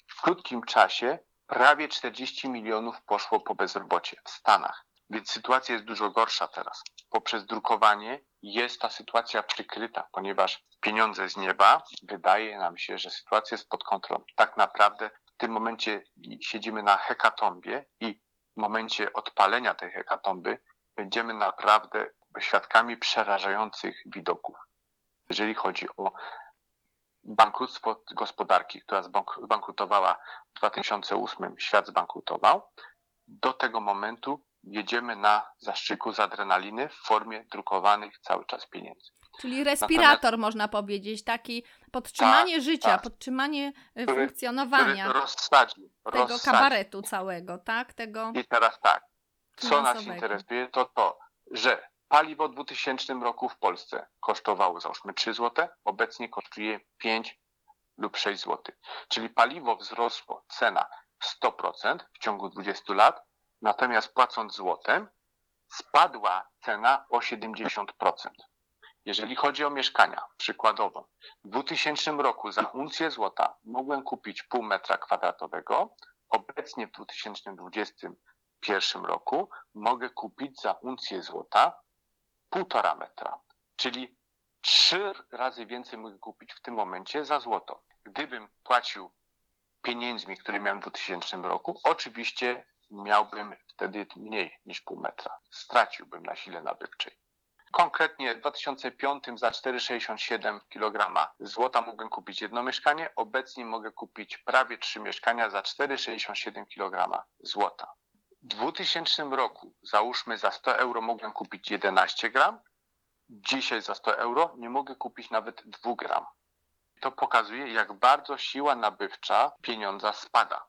w krótkim czasie, prawie 40 milionów poszło po bezrobocie w Stanach. Więc sytuacja jest dużo gorsza teraz. Poprzez drukowanie jest ta sytuacja przykryta, ponieważ pieniądze z nieba wydaje nam się, że sytuacja jest pod kontrolą. Tak naprawdę w tym momencie siedzimy na hekatombie i momencie odpalenia tej hekatomby będziemy naprawdę świadkami przerażających widoków. Jeżeli chodzi o bankructwo gospodarki, która zbank- zbankrutowała w 2008, świat zbankrutował, do tego momentu jedziemy na zastrzyku z adrenaliny w formie drukowanych cały czas pieniędzy. Czyli respirator, można powiedzieć, taki podtrzymanie życia, tak. podtrzymanie e, Który- funkcjonowania Który rozsadzi, tego rozsadzi. kabaretu całego, tak? Tego. I teraz tak. Co nas interesuje, to to, że paliwo w 2000 roku w Polsce kosztowało załóżmy 3 zł, obecnie kosztuje 5 lub 6 zł. Czyli paliwo wzrosło cena 100% w ciągu 20 lat, natomiast płacąc złotem spadła cena o 70%. Jeżeli chodzi o mieszkania, przykładowo, w 2000 roku za uncję złota mogłem kupić pół metra kwadratowego, obecnie w 2021 roku mogę kupić za uncję złota półtora metra, czyli trzy razy więcej mogę kupić w tym momencie za złoto. Gdybym płacił pieniędzmi, które miałem w 2000 roku, oczywiście miałbym wtedy mniej niż pół metra. Straciłbym na sile nabywczej. Konkretnie w 2005 za 4,67 kg złota mogłem kupić jedno mieszkanie. Obecnie mogę kupić prawie trzy mieszkania za 4,67 kg złota. W 2000 roku, załóżmy za 100 euro mogłem kupić 11 gram. Dzisiaj za 100 euro nie mogę kupić nawet 2 gram. To pokazuje, jak bardzo siła nabywcza pieniądza spada.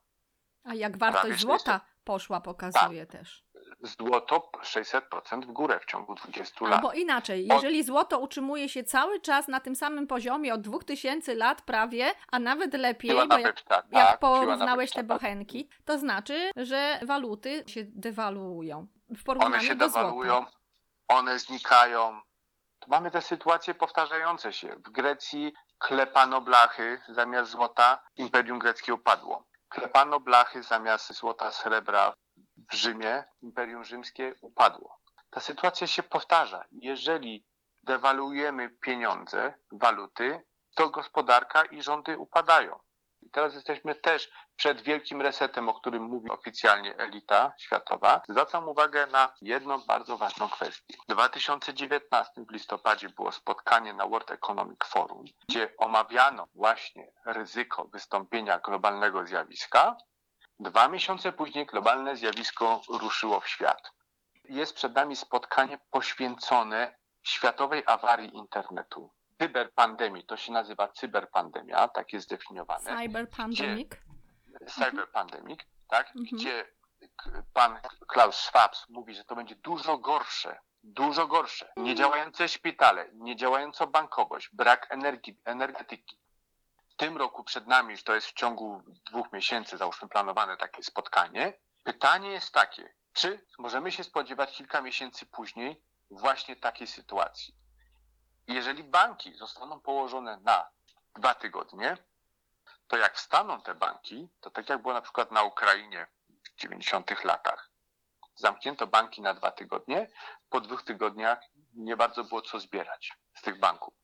A jak wartość 600. złota poszła, pokazuje Tak. też. Złoto 600% w górę w ciągu 20 lat. Albo inaczej, jeżeli złoto utrzymuje się cały czas na tym samym poziomie od 2000 lat prawie, a nawet lepiej, Siła bo jak, nabywcza, tak. jak porównałeś te tak. bochenki, to znaczy, że waluty się dewaluują w One porównaniu się do złota. dewaluują, one znikają. Tu mamy te sytuacje powtarzające się. W Grecji klepano blachy zamiast złota, Imperium Greckie upadło. Klepano blachy zamiast złota, srebra w Rzymie, Imperium Rzymskie upadło. Ta sytuacja się powtarza. Jeżeli dewaluujemy pieniądze, waluty, to gospodarka i rządy upadają. I teraz jesteśmy też przed wielkim resetem, o którym mówi oficjalnie elita światowa. Zwracam uwagę na jedną bardzo ważną kwestię. W 2019 w listopadzie było spotkanie na World Economic Forum, gdzie omawiano właśnie ryzyko wystąpienia globalnego zjawiska. Dwa miesiące później globalne zjawisko ruszyło w świat. Jest przed nami spotkanie poświęcone światowej awarii internetu. Cyberpandemii, to się nazywa cyberpandemia, tak jest zdefiniowane Cyber pandemic. cyberpandemic, tak, Mhm. gdzie pan Klaus Schwab mówi, że to będzie dużo gorsze, dużo gorsze. Niedziałające szpitale, niedziałająca bankowość, brak energii, energetyki. Tym roku przed nami, to jest w ciągu dwóch miesięcy, załóżmy planowane takie spotkanie. Pytanie jest takie, czy możemy się spodziewać kilka miesięcy później właśnie takiej sytuacji? Jeżeli banki zostaną położone na dwa tygodnie, to jak wstaną te banki, to tak jak było na przykład na Ukrainie w 90 latach. Zamknięto banki na dwa tygodnie, po dwóch tygodniach nie bardzo było co zbierać z tych banków.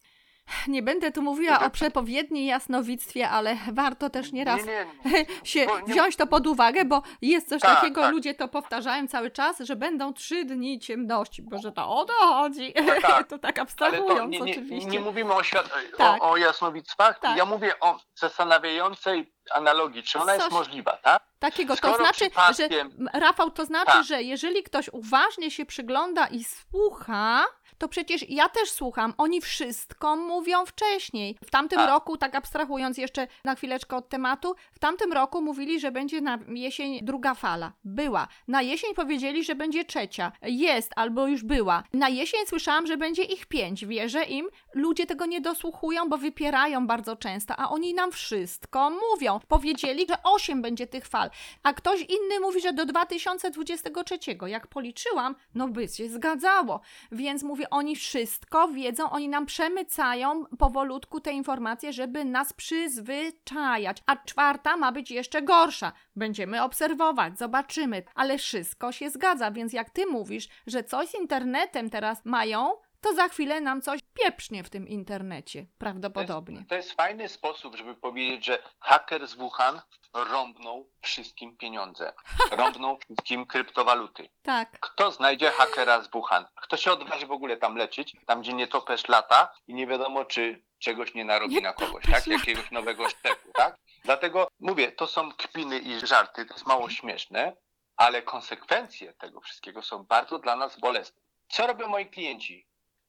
Nie będę tu mówiła o przepowiedni jasnowictwie, ale warto też nieraz Nie, nie, (laughs) się nie- wziąć to pod uwagę, bo jest coś Tak, takiego, tak. ludzie to powtarzają cały czas, że będą trzy dni ciemności, bo że to o to chodzi. Tak, tak. (laughs) to tak ale abstrahując to oczywiście. nie mówimy o, świat, Tak. o, o jasnowictwach, Tak. ja mówię o zastanawiającej analogii, czy ona jest Coś- możliwa, tak? Takiego, to Skoro znaczy, że przypadkiem- M, Rafał, to znaczy, Tak. że jeżeli ktoś uważnie się przygląda i słucha, to przecież ja też słucham. Oni wszystko mówią wcześniej. W tamtym Tak. roku, tak abstrahując jeszcze na chwileczkę od tematu, w tamtym roku mówili, że będzie na jesień druga fala. Była. Na jesień powiedzieli, że będzie trzecia. Jest albo już była. Na jesień słyszałam, że będzie ich pięć. Wierzę im. Ludzie tego nie dosłuchują, bo wypierają bardzo często, a oni nam wszystko mówią. Powiedzieli, że osiem będzie tych fal, a ktoś inny mówi, że do 2023. Jak policzyłam, no by się zgadzało. Więc mówię, oni wszystko wiedzą, oni nam przemycają powolutku te informacje, żeby nas przyzwyczajać. A czwarta ma być jeszcze gorsza. Będziemy obserwować, zobaczymy, ale wszystko się zgadza, więc jak ty mówisz, że coś z internetem teraz mają, to za chwilę nam coś pieprznie w tym internecie, prawdopodobnie. To jest fajny sposób, żeby powiedzieć, że haker z Wuhan rąbnął wszystkim pieniądze. Rąbnął wszystkim kryptowaluty. Tak. Kto znajdzie hakera z Wuhan? Kto się odważy w ogóle tam lecieć, tam gdzie nie topesz lata i nie wiadomo, czy czegoś nie narobi Nie na kogoś, tak? Jakiegoś nowego szczepu, tak? Dlatego mówię, to są kpiny i żarty, to jest mało śmieszne, ale konsekwencje tego wszystkiego są bardzo dla nas bolesne. Co robią moi klienci?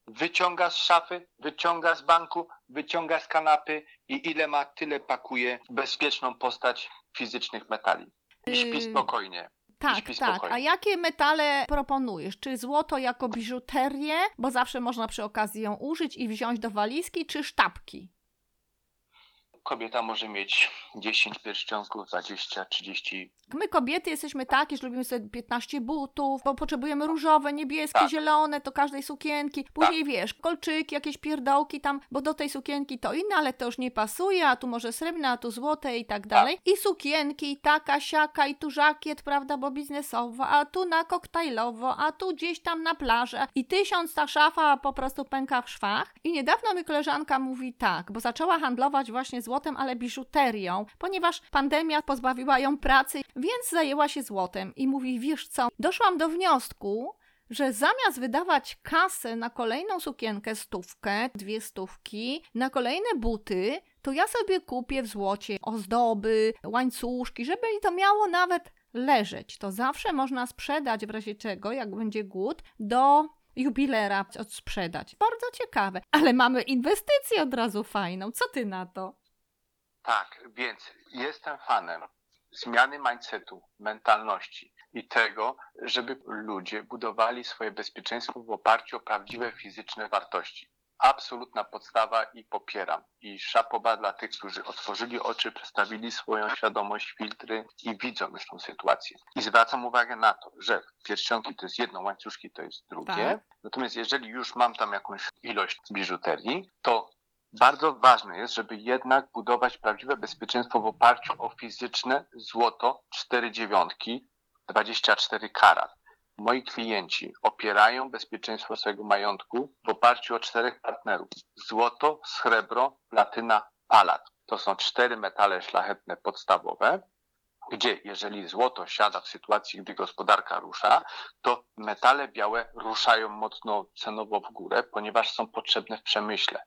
Wyciąga z szafy, wyciąga z banku, wyciąga z kanapy i ile ma, tyle pakuje w bezpieczną postać fizycznych metali. I śpi Yy, spokojnie. Tak, tak. A jakie metale proponujesz? Czy złoto jako biżuterię, bo zawsze można przy okazji ją użyć i wziąć do walizki, czy sztabki? Kobieta może mieć 10 pierścionków, 20, 30. My kobiety jesteśmy takie, że lubimy sobie 15 butów, bo potrzebujemy różowe, niebieskie, Tak. zielone, to każdej sukienki. Później wiesz, kolczyki, jakieś pierdołki tam, bo do tej sukienki to inne, ale to już nie pasuje, a tu może srebrne, a tu złote i tak dalej. I sukienki, i taka, siaka, i tu żakiet, prawda, bo biznesowo, a tu na koktajlowo, a tu gdzieś tam na plażę. I tysiąc ta szafa po prostu pęka w szwach. I niedawno mi koleżanka mówi tak, bo zaczęła handlować właśnie złotem, ale biżuterią, ponieważ pandemia pozbawiła ją pracy, więc zajęła się złotem. I mówi, wiesz co, doszłam do wniosku, że zamiast wydawać kasę na kolejną sukienkę stówkę, dwie stówki, na kolejne buty, to ja sobie kupię w złocie ozdoby, łańcuszki, żeby to miało nawet leżeć. To zawsze można sprzedać w razie czego, jak będzie głód, do jubilera odsprzedać. Bardzo ciekawe. Ale mamy inwestycję od razu fajną. Co ty na to? Tak, więc jestem fanem zmiany mindsetu, mentalności i tego, żeby ludzie budowali swoje bezpieczeństwo w oparciu o prawdziwe fizyczne wartości. Absolutna podstawa i popieram. I szapoba dla tych, którzy otworzyli oczy, przestawili swoją świadomość, filtry i widzą już tą sytuację. I zwracam uwagę na to, że pierścionki to jest jedno, łańcuszki to jest drugie. Tak. Natomiast jeżeli już mam tam jakąś ilość biżuterii, to bardzo ważne jest, żeby jednak budować prawdziwe bezpieczeństwo w oparciu o fizyczne złoto 4 dziewiątki, 24 karat. Moi klienci opierają bezpieczeństwo swojego majątku w oparciu o czterech partnerów. Złoto, srebro, platyna, palat. To są cztery metale szlachetne podstawowe, gdzie jeżeli złoto siada w sytuacji, gdy gospodarka rusza, to metale białe ruszają mocno cenowo w górę, ponieważ są potrzebne w przemyśle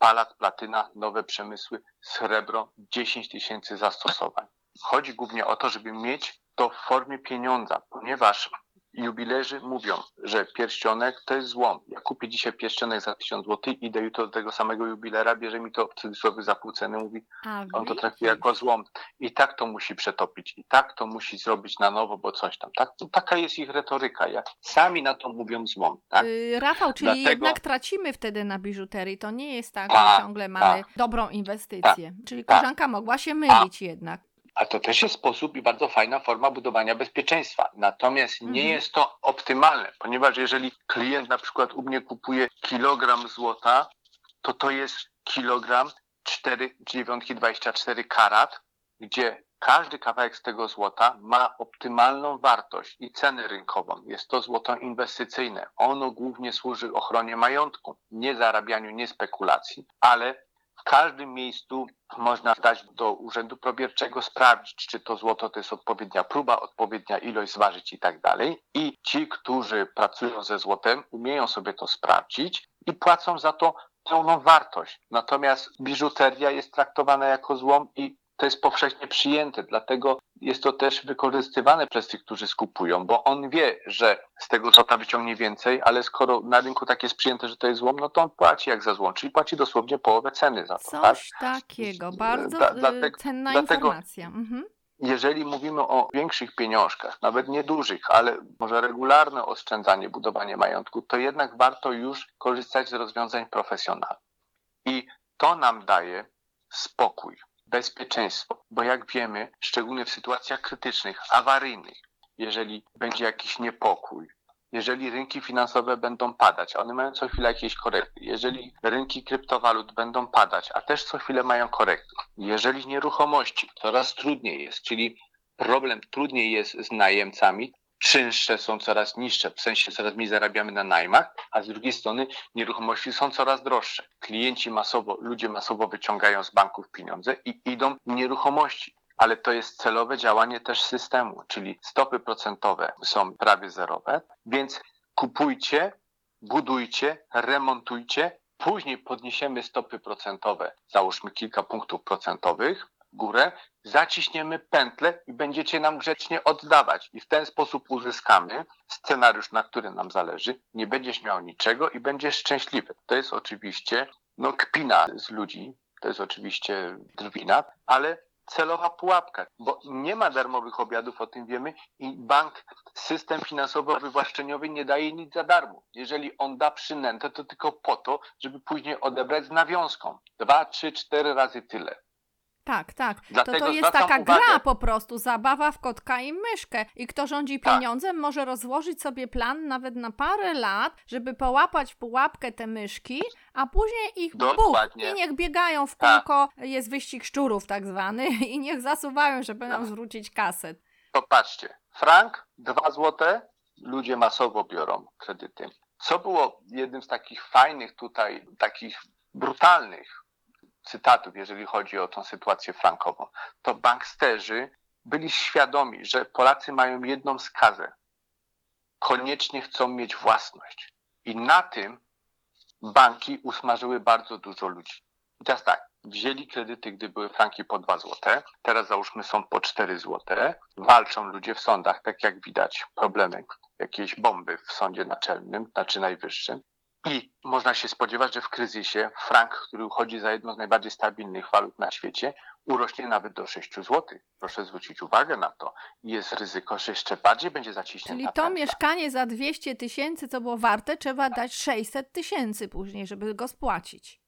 palat, platyna, nowe przemysły, srebro, 10 tysięcy zastosowań. Chodzi głównie o to, żeby mieć to w formie pieniądza, ponieważ jubilerzy mówią, że pierścionek to jest złom. Ja kupię dzisiaj pierścionek za 1000 zł, idę jutro do tego samego jubilera, bierze mi to w cudzysłowie za pół ceny, mówi, A on to widzisz. jako złom. I tak to musi przetopić, i tak to musi zrobić na nowo, bo coś tam. Tak? No, taka jest ich retoryka. Jak sami na to mówią złom. Tak? Y, Rafał, czyli Dlatego- jednak tracimy wtedy na biżuterii. To nie jest tak, Tak, że ciągle mamy dobrą inwestycję. Czyli tak. koleżanka mogła się mylić jednak. A to też jest sposób i bardzo fajna forma budowania bezpieczeństwa. Natomiast nie Mhm. jest to optymalne, ponieważ jeżeli klient na przykład u mnie kupuje kilogram złota, to to jest kilogram 4 dziewiątki 24 karat, gdzie każdy kawałek z tego złota ma optymalną wartość i cenę rynkową. Jest to złoto inwestycyjne. Ono głównie służy ochronie majątku, nie zarabianiu, nie spekulacji, ale w każdym miejscu można dać do urzędu probierczego, sprawdzić, czy to złoto to jest odpowiednia próba, odpowiednia ilość, zważyć i tak dalej. I ci, którzy pracują ze złotem, umieją sobie to sprawdzić i płacą za to pełną wartość. Natomiast biżuteria jest traktowana jako złom i to jest powszechnie przyjęte, dlatego jest to też wykorzystywane przez tych, którzy skupują, bo on wie, że z tego złota wyciągnie więcej, ale skoro na rynku tak jest przyjęte, że to jest złom, no to on płaci jak za złom, czyli płaci dosłownie połowę ceny za to. Tak? Coś takiego. Bardzo Dla- y, dlatego- cenna dlatego- informacja. Mhm. Jeżeli mówimy o większych pieniążkach, nawet niedużych, ale może regularne oszczędzanie, budowanie majątku, to jednak warto już korzystać z rozwiązań profesjonalnych. I to nam daje spokój, bezpieczeństwo, bo jak wiemy, szczególnie w sytuacjach krytycznych, awaryjnych, jeżeli będzie jakiś niepokój, jeżeli rynki finansowe będą padać, a one mają co chwilę jakieś korekty, jeżeli rynki kryptowalut będą padać, a też co chwilę mają korekty, jeżeli nieruchomości coraz trudniej jest, czyli problem trudniej jest z najemcami, czynsze są coraz niższe, w sensie coraz mniej zarabiamy na najmach, a z drugiej strony nieruchomości są coraz droższe. Klienci masowo, ludzie masowo wyciągają z banków pieniądze i idą w nieruchomości. Ale to jest celowe działanie też systemu, czyli stopy procentowe są prawie zerowe, więc kupujcie, budujcie, remontujcie, później podniesiemy stopy procentowe, załóżmy kilka punktów procentowych górę, zaciśniemy pętlę i będziecie nam grzecznie oddawać. I w ten sposób uzyskamy scenariusz, na który nam zależy. Nie będziesz miał niczego i będziesz szczęśliwy. To jest oczywiście no, kpina z ludzi, to jest oczywiście drwina, ale celowa pułapka, bo nie ma darmowych obiadów, o tym wiemy, i bank, system finansowo-wywłaszczeniowy nie daje nic za darmo. Jeżeli on da przynętę, to tylko po to, żeby później odebrać z nawiązką. Dwa, trzy, cztery razy tyle. Tak, tak. To, Dlatego to jest zwracam taka uwagę- gra po prostu, zabawa w kotka i myszkę. I kto rządzi Tak. pieniądzem, może rozłożyć sobie plan nawet na parę lat, żeby połapać w pułapkę te myszki, a później ich buch i niech biegają w Tak. kółko, jest wyścig szczurów tak zwany, (laughs) i niech zasuwają, żeby nam Tak. zwrócić kasę. Popatrzcie, frank, dwa złote, ludzie masowo biorą kredyty. Co było jednym z takich fajnych tutaj, takich brutalnych cytatów, jeżeli chodzi o tą sytuację frankową, to banksterzy byli świadomi, że Polacy mają jedną skazę. Koniecznie chcą mieć własność. I na tym banki usmażyły bardzo dużo ludzi. I teraz tak, wzięli kredyty, gdy były franki po 2 złote, teraz załóżmy są po 4 złote, walczą ludzie w sądach, tak jak widać, problemy, jakieś bomby w sądzie naczelnym, znaczy najwyższym. I można się spodziewać, że w kryzysie frank, który uchodzi za jedną z najbardziej stabilnych walut na świecie, urośnie nawet do 6 zł. Proszę zwrócić uwagę na to. Jest ryzyko, że jeszcze bardziej będzie zaciśnięta Czyli to pętla. mieszkanie za 200 tysięcy, co było warte, trzeba dać 600 tysięcy później, żeby go spłacić.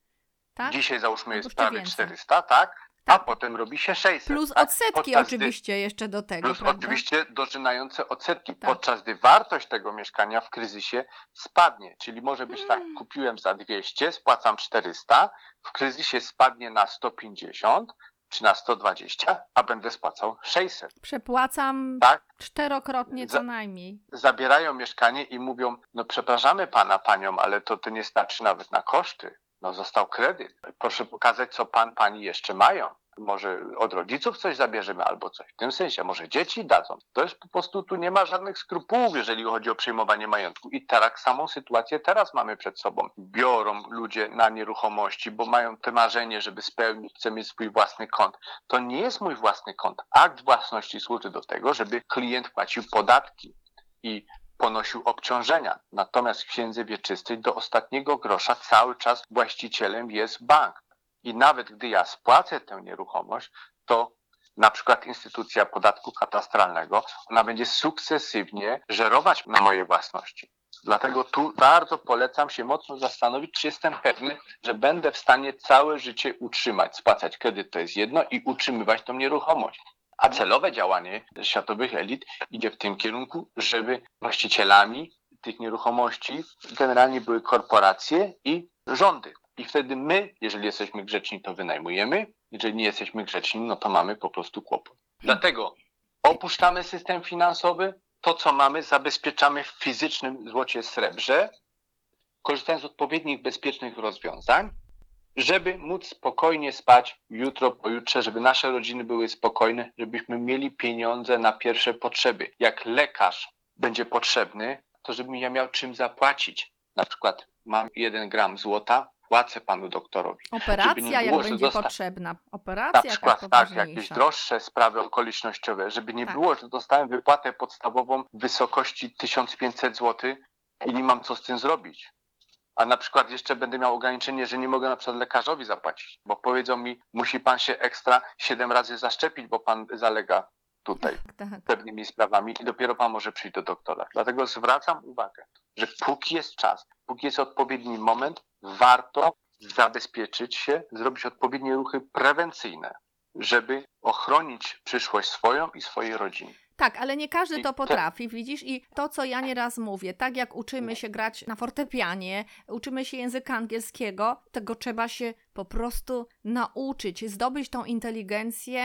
Tak? Dzisiaj załóżmy jest prawie więcej. 400, tak? A Tak. potem robi się 600. Plus tak? odsetki Podczas gdy- oczywiście jeszcze do tego, Plus prawda? oczywiście dożynające odsetki, Tak. podczas gdy wartość tego mieszkania w kryzysie spadnie. Czyli może być tak, Mm. kupiłem za 200, spłacam 400, w kryzysie spadnie na 150 czy na 120, a będę spłacał 600. Przepłacam Tak? czterokrotnie co Za- najmniej. Zabierają mieszkanie i mówią, no przepraszamy pana, panią, ale to, to nie starczy nawet na koszty. No został kredyt. Proszę pokazać, co pan, pani jeszcze mają. Może od rodziców coś zabierzemy albo coś w tym sensie, może dzieci dadzą. To jest po prostu, tu nie ma żadnych skrupułów, jeżeli chodzi o przejmowanie majątku. I tak samą sytuację teraz mamy przed sobą. Biorą ludzie na nieruchomości, bo mają te marzenie, żeby spełnić, chcę mieć swój własny kąt. To nie jest mój własny kąt. Akt własności służy do tego, żeby klient płacił podatki i ponosił obciążenia. Natomiast w księdze wieczystej do ostatniego grosza cały czas właścicielem jest bank. I nawet gdy ja spłacę tę nieruchomość, to na przykład instytucja podatku katastralnego, ona będzie sukcesywnie żerować na mojej własności. Dlatego tu bardzo polecam się mocno zastanowić, czy jestem pewny, że będę w stanie całe życie utrzymać, spłacać kredyt to jest jedno i utrzymywać tą nieruchomość. A celowe działanie światowych elit idzie w tym kierunku, żeby właścicielami tych nieruchomości generalnie były korporacje i rządy. I wtedy my, jeżeli jesteśmy grzeczni, to wynajmujemy. Jeżeli nie jesteśmy grzeczni, no to mamy po prostu kłopot. Dlatego opuszczamy system finansowy, to co mamy zabezpieczamy w fizycznym złocie srebrze, korzystając z odpowiednich bezpiecznych rozwiązań, żeby móc spokojnie spać jutro, pojutrze, żeby nasze rodziny były spokojne, żebyśmy mieli pieniądze na pierwsze potrzeby. Jak lekarz będzie potrzebny, to żebym ja miał czym zapłacić. Na przykład mam jeden gram złota, płacę panu doktorowi. Operacja, jak będzie dosta- potrzebna. Operacja Na przykład tak, jakieś droższe sprawy okolicznościowe, żeby nie Tak. było, że dostałem wypłatę podstawową w wysokości 1500 zł i nie mam co z tym zrobić. A na przykład jeszcze będę miał ograniczenie, że nie mogę na przykład lekarzowi zapłacić, bo powiedzą mi, musi pan się ekstra 7 razy zaszczepić, bo pan zalega tutaj Tak, tak. pewnymi sprawami i dopiero pan może przyjść do doktora. Dlatego zwracam uwagę, że póki jest czas, póki jest odpowiedni moment, warto zabezpieczyć się, zrobić odpowiednie ruchy prewencyjne, żeby ochronić przyszłość swoją i swojej rodziny. Tak, ale nie każdy to te- potrafi, widzisz? I to, co ja nieraz mówię, tak jak uczymy się grać na fortepianie, uczymy się języka angielskiego, tego trzeba się po prostu nauczyć, zdobyć tą inteligencję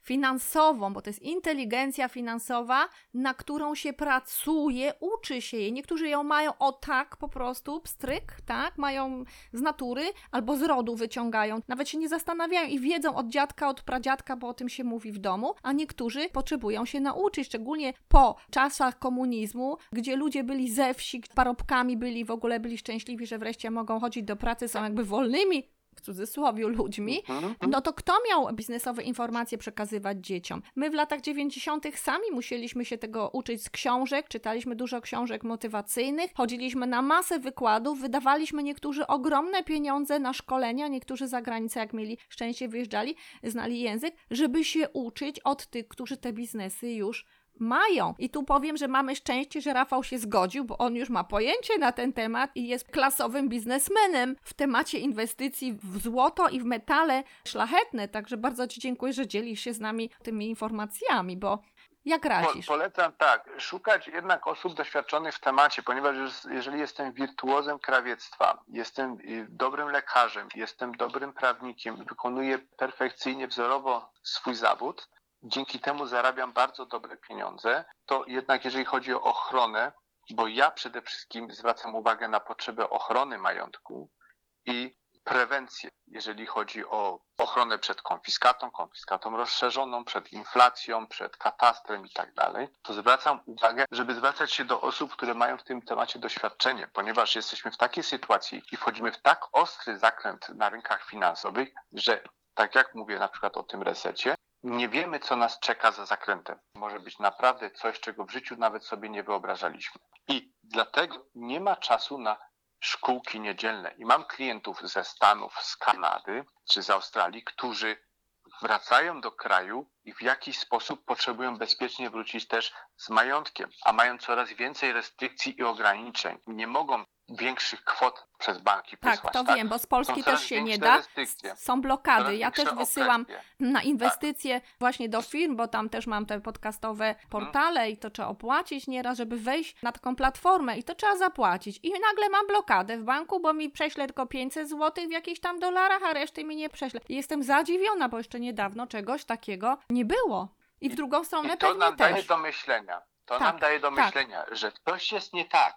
finansową, bo to jest inteligencja finansowa, na którą się pracuje, uczy się jej. Niektórzy ją mają o tak po prostu, pstryk, tak? Mają z natury albo z rodu wyciągają. Nawet się nie zastanawiają i wiedzą od dziadka, od pradziadka, bo o tym się mówi w domu, a niektórzy potrzebują się nauczyć, szczególnie po czasach komunizmu, gdzie ludzie byli ze wsi, parobkami byli, w ogóle byli szczęśliwi, że wreszcie mogą chodzić do pracy, są jakby wolnymi w cudzysłowie ludźmi, no to kto miał biznesowe informacje przekazywać dzieciom? My w latach 90. sami musieliśmy się tego uczyć z książek, czytaliśmy dużo książek motywacyjnych, chodziliśmy na masę wykładów, wydawaliśmy niektórzy ogromne pieniądze na szkolenia, niektórzy za granicę, jak mieli szczęście, wyjeżdżali, znali język, żeby się uczyć od tych, którzy te biznesy już mają. I tu powiem, że mamy szczęście, że Rafał się zgodził, bo on już ma pojęcie na ten temat i jest klasowym biznesmenem w temacie inwestycji w złoto i w metale szlachetne. Także bardzo Ci dziękuję, że dzielisz się z nami tymi informacjami, bo jak Po, radzisz? polecam tak, szukać jednak osób doświadczonych w temacie, ponieważ jeżeli jestem wirtuozem krawiectwa, jestem y, dobrym lekarzem, jestem dobrym prawnikiem, wykonuję perfekcyjnie, wzorowo swój zawód, dzięki temu zarabiam bardzo dobre pieniądze, to jednak jeżeli chodzi o ochronę, bo ja przede wszystkim zwracam uwagę na potrzebę ochrony majątku i prewencję, jeżeli chodzi o ochronę przed konfiskatą, konfiskatą rozszerzoną, przed inflacją, przed katastrem i tak dalej, to zwracam uwagę, żeby zwracać się do osób, które mają w tym temacie doświadczenie, ponieważ jesteśmy w takiej sytuacji i wchodzimy w tak ostry zakręt na rynkach finansowych, że tak jak mówię na przykład o tym resecie, nie wiemy, co nas czeka za zakrętem. Może być naprawdę coś, czego w życiu nawet sobie nie wyobrażaliśmy. I dlatego nie ma czasu na szkółki niedzielne. I mam klientów ze Stanów, z Kanady czy z Australii, którzy wracają do kraju i w jakiś sposób potrzebują bezpiecznie wrócić też z majątkiem, a mają coraz więcej restrykcji i ograniczeń. Nie mogą większych kwot przez banki Tak, wysłać. to wiem, bo z Polski też się nie da. Są blokady. Ja też wysyłam na inwestycje właśnie do firm, bo tam też mam te podcastowe portale i to trzeba opłacić nieraz, żeby wejść na taką platformę i to trzeba zapłacić. I nagle mam blokadę w banku, bo mi prześle tylko 500 zł w jakichś tam dolarach, a reszty mi nie prześle. I jestem zadziwiona, bo jeszcze niedawno czegoś takiego nie było. I w drugą stronę I to nam daje też. do myślenia. To Tak, nam daje do tak. myślenia, że coś jest nie tak.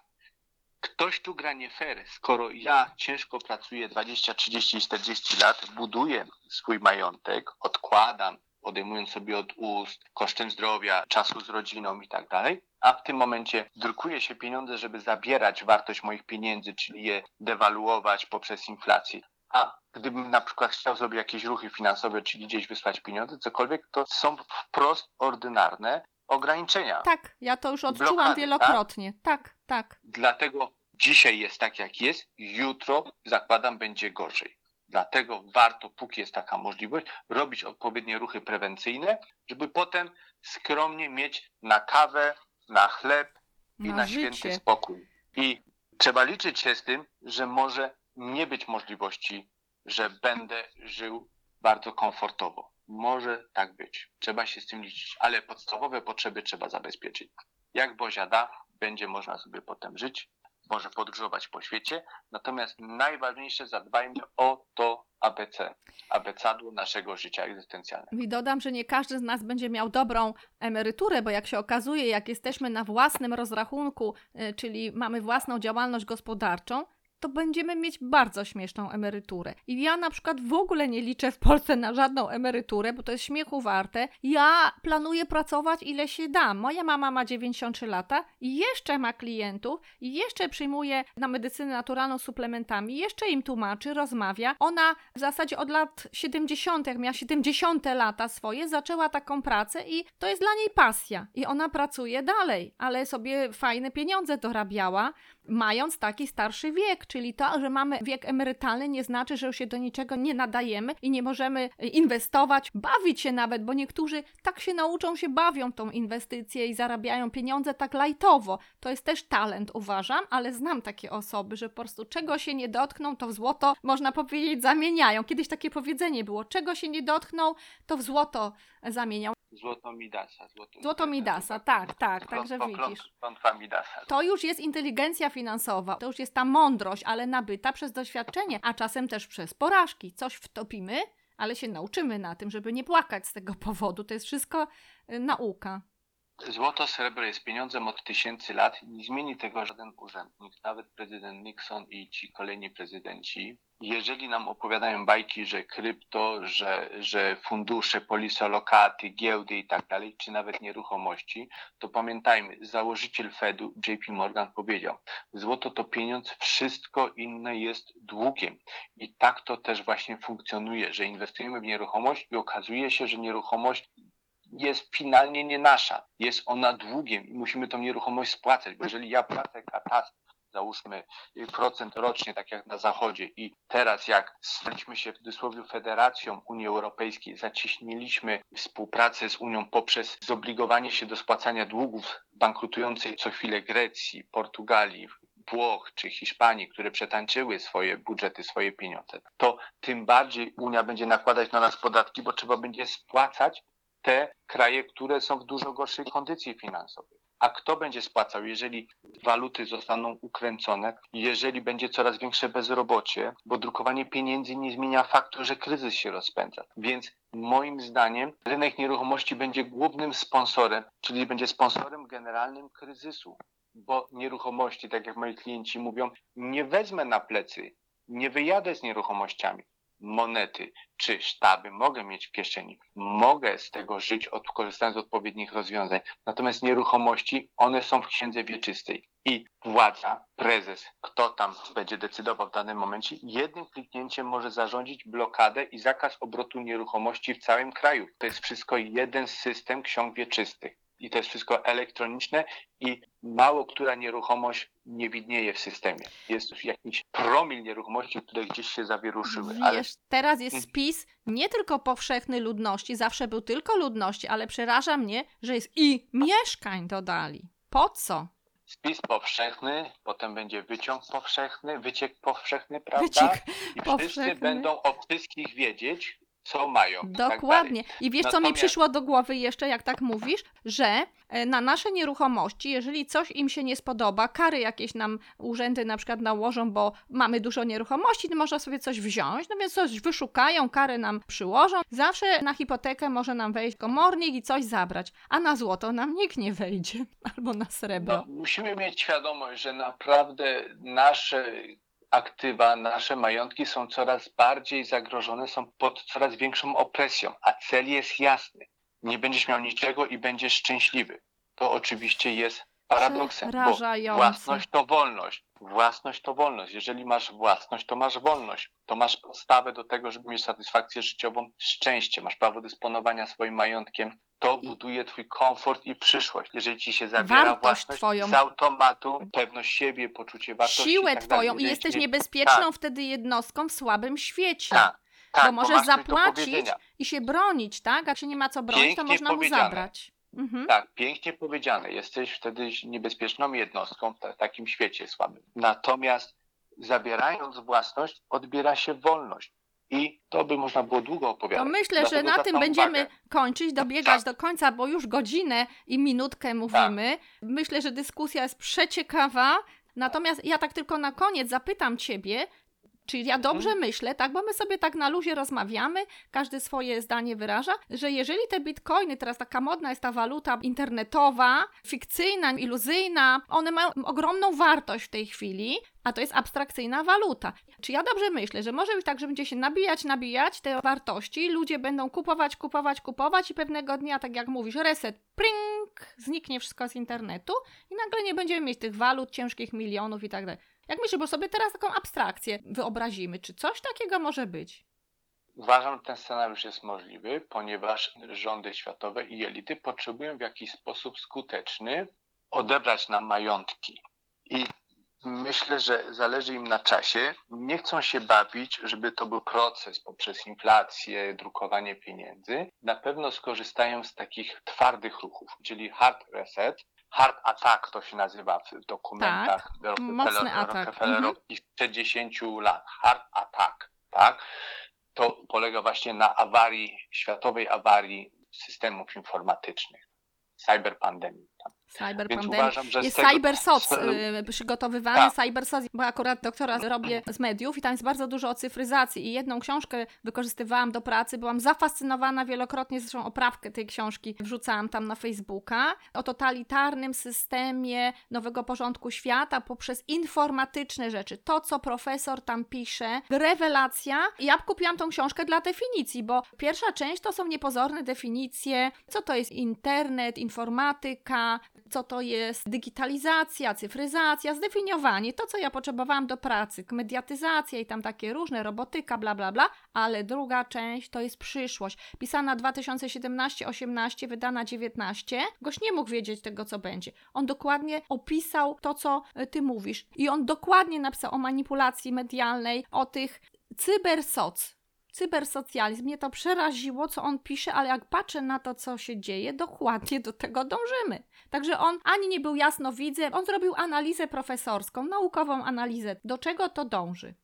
Ktoś tu gra nie fair, skoro ja ciężko pracuję 20, 30, 40 lat, buduję swój majątek, odkładam, odejmując sobie od ust, kosztem zdrowia, czasu z rodziną i tak dalej, a w tym momencie drukuje się pieniądze, żeby zabierać wartość moich pieniędzy, czyli je dewaluować poprzez inflację. A gdybym na przykład chciał zrobić jakieś ruchy finansowe, czyli gdzieś wysłać pieniądze, cokolwiek, to są wprost ordynarne ograniczenia. Tak, ja to już odczułam Blokady, wielokrotnie. Tak, tak. Dlatego dzisiaj jest tak, jak jest, jutro zakładam będzie gorzej. Dlatego warto, póki jest taka możliwość, robić odpowiednie ruchy prewencyjne, żeby potem skromnie mieć na kawę, na chleb i Na na święty spokój. I trzeba liczyć się z tym, że może nie być możliwości, że będę żył bardzo komfortowo. Może tak być. Trzeba się z tym liczyć, ale podstawowe potrzeby trzeba zabezpieczyć. Jak Bozia da, będzie można sobie potem żyć, może podróżować po świecie. Natomiast najważniejsze zadbajmy o to ABC, abecadło naszego życia egzystencjalnego. I dodam, że nie każdy z nas będzie miał dobrą emeryturę, bo jak się okazuje, jak jesteśmy na własnym rozrachunku, y, czyli mamy własną działalność gospodarczą, to będziemy mieć bardzo śmieszną emeryturę. I ja na przykład w ogóle nie liczę w Polsce na żadną emeryturę, bo to jest śmiechu warte. Ja planuję pracować ile się da. Moja mama ma 93 lata i jeszcze ma klientów i jeszcze przyjmuje na medycynę naturalną suplementami, jeszcze im tłumaczy, rozmawia. Ona w zasadzie od lat 70., jak miała 70 lata swoje, zaczęła taką pracę i to jest dla niej pasja. I ona pracuje dalej, ale sobie fajne pieniądze dorabiała mając taki starszy wiek, czyli to, że mamy wiek emerytalny nie znaczy, że już się do niczego nie nadajemy i nie możemy inwestować, bawić się nawet, bo niektórzy tak się nauczą, się bawią tą inwestycję i zarabiają pieniądze tak lajtowo. To jest też talent, uważam, ale znam takie osoby, że po prostu czego się nie dotkną, to w złoto, można powiedzieć, zamieniają. Kiedyś takie powiedzenie było, czego się nie dotkną, to w złoto zamienią. Złoto Midasa. Złoto, Złoto Midasa, tak, tak, także widzisz. Klątwa Midasa. To już jest inteligencja finansowa, to już jest ta mądrość, ale nabyta przez doświadczenie, a czasem też przez porażki. Coś wtopimy, ale się nauczymy na tym, żeby nie płakać z tego powodu. To jest wszystko y, nauka. Złoto, srebro jest pieniądzem od tysięcy lat. Nie zmieni tego żaden urzędnik, nawet prezydent Nixon i ci kolejni prezydenci. Jeżeli nam opowiadają bajki, że krypto, że, że fundusze, polisolokaty, giełdy i tak dalej, czy nawet nieruchomości, to pamiętajmy, założyciel Fedu, JP Morgan powiedział, złoto to pieniądz, wszystko inne jest długiem. I tak to też właśnie funkcjonuje, że inwestujemy w nieruchomość i okazuje się, że nieruchomość jest finalnie nie nasza. Jest ona długiem i musimy tą nieruchomość spłacać, bo jeżeli ja płacę katastr, załóżmy procent rocznie, tak jak na Zachodzie i teraz jak staliśmy się w cudzysłowie federacją Unii Europejskiej, zacieśniliśmy współpracę z Unią poprzez zobligowanie się do spłacania długów bankrutującej co chwilę Grecji, Portugalii, Włoch czy Hiszpanii, które przetańczyły swoje budżety, swoje pieniądze, to tym bardziej Unia będzie nakładać na nas podatki, bo trzeba będzie spłacać te kraje, które są w dużo gorszej kondycji finansowej. A kto będzie spłacał, jeżeli waluty zostaną ukręcone, jeżeli będzie coraz większe bezrobocie, bo drukowanie pieniędzy nie zmienia faktu, że kryzys się rozpędza. Więc moim zdaniem rynek nieruchomości będzie głównym sponsorem, czyli będzie sponsorem generalnym kryzysu, bo nieruchomości, tak jak moi klienci mówią, nie wezmę na plecy, nie wyjadę z nieruchomościami monety czy sztaby mogę mieć w kieszeni, mogę z tego żyć, od, korzystając z odpowiednich rozwiązań. Natomiast nieruchomości, one są w księdze wieczystej i władza, prezes, kto tam będzie decydował w danym momencie, jednym kliknięciem może zarządzić blokadę i zakaz obrotu nieruchomości w całym kraju. To jest wszystko jeden system ksiąg wieczystych i to jest wszystko elektroniczne i mało która nieruchomość nie widnieje w systemie. Jest już jakiś promil nieruchomości, które gdzieś się zawieruszyły. Wiesz, Ale teraz jest spis nie tylko powszechny ludności, zawsze był tylko ludności, ale przeraża mnie, że jest i mieszkań dodali. Po co? spis powszechny, potem będzie wyciąg powszechny, wyciek powszechny, prawda? Wyciek I powszechny. wszyscy będą o wszystkich wiedzieć, co mają. i tak. Dokładnie. I wiesz, co mi Natomiast- przyszło do głowy jeszcze, jak tak mówisz, że e, na nasze nieruchomości, jeżeli coś im się nie spodoba, kary jakieś nam urzędy na przykład nałożą, bo mamy dużo nieruchomości, to można sobie coś wziąć, no więc coś wyszukają, kary nam przyłożą. Zawsze na hipotekę może nam wejść komornik i coś zabrać, a na złoto nam nikt nie wejdzie, (laughs) albo na srebro. No, musimy mieć świadomość, że naprawdę nasze aktywa, nasze majątki są coraz bardziej zagrożone, są pod coraz większą opresją, a cel jest jasny. Nie będziesz miał niczego i będziesz szczęśliwy. To oczywiście jest paradoksem, bo własność to wolność. Własność to wolność. Jeżeli masz własność, to masz wolność. To masz podstawę do tego, żeby mieć satysfakcję życiową, szczęście. Masz prawo dysponowania swoim majątkiem. To I- buduje twój komfort i przyszłość. Jeżeli ci się zabiera Wartość własność, twoją. z automatu pewność siebie, poczucie wartości. i Siłę tak twoją i jesteś niebezpieczną wtedy jednostką w słabym świecie. Tak, tak, bo możesz zapłacić i się bronić, tak? Jak się nie ma co bronić, to Pięknie można mu zabrać. Mhm. Tak, pięknie powiedziane. Jesteś wtedy niebezpieczną jednostką w ta- takim świecie słabym. Natomiast zabierając własność, odbiera się wolność. I to by można było długo opowiadać. myślę, że Dlatego na tym będziemy uwagę. kończyć, dobiegać Tak. do końca, bo już godzinę i minutkę mówimy. Myślę, że dyskusja jest przeciekawa. Natomiast ja tak tylko na koniec zapytam Ciebie, czy ja dobrze Mhm. myślę, tak, bo my sobie tak na luzie rozmawiamy, każdy swoje zdanie wyraża, że jeżeli te bitcoiny, teraz taka modna jest ta waluta internetowa, fikcyjna, iluzyjna, one mają ogromną wartość w tej chwili, a to jest abstrakcyjna waluta. Czy ja dobrze myślę, że może być tak, że będzie się nabijać, nabijać te wartości, ludzie będą kupować, kupować, kupować i pewnego dnia, tak jak mówisz, reset, pring, zniknie wszystko z internetu i nagle nie będziemy mieć tych walut, ciężkich milionów i tak dalej. Jak myślisz, bo sobie teraz taką abstrakcję wyobrazimy, czy coś takiego może być? Uważam, że ten scenariusz jest możliwy, ponieważ rządy światowe i elity potrzebują w jakiś sposób skuteczny odebrać nam majątki. I myślę, że zależy im na czasie. Nie chcą się bawić, żeby to był proces poprzez inflację, drukowanie pieniędzy. Na pewno skorzystają z takich twardych ruchów, czyli hard reset. Hard attack to się nazywa w dokumentach Tak. Atak. Rockefellerowskich sprzed 10 lat. Hard attack, tak? to polega właśnie na awarii, światowej awarii systemów informatycznych, cyberpandemii. Tam. Cyber Więc pandemia. uważam, że Jest tego... CyberSoc z- y, przygotowywany, Tak. CyberSoc, bo akurat doktora robię z mediów i tam jest bardzo dużo o cyfryzacji i jedną książkę wykorzystywałam do pracy, byłam zafascynowana wielokrotnie, zresztą oprawkę tej książki wrzucałam tam na Facebooka, o totalitarnym systemie nowego porządku świata poprzez informatyczne rzeczy. To, co profesor tam pisze, rewelacja. I ja kupiłam tą książkę dla definicji, bo pierwsza część to są niepozorne definicje, co to jest internet, informatyka, co to jest digitalizacja, cyfryzacja, zdefiniowanie, to co ja potrzebowałam do pracy, mediatyzacja i tam takie różne, robotyka, bla bla bla, ale druga część to jest przyszłość. Pisana 2017-18, wydana 19. Goś nie mógł wiedzieć tego, co będzie. On dokładnie opisał to, co y, ty mówisz. I on dokładnie napisał o manipulacji medialnej, o tych cybersoc. Cybersocjalizm. Mnie to przeraziło, co on pisze, ale jak patrzę na to, co się dzieje, dokładnie do tego dążymy. Także on ani nie był jasnowidzem, on zrobił analizę profesorską, naukową analizę, do czego to dąży.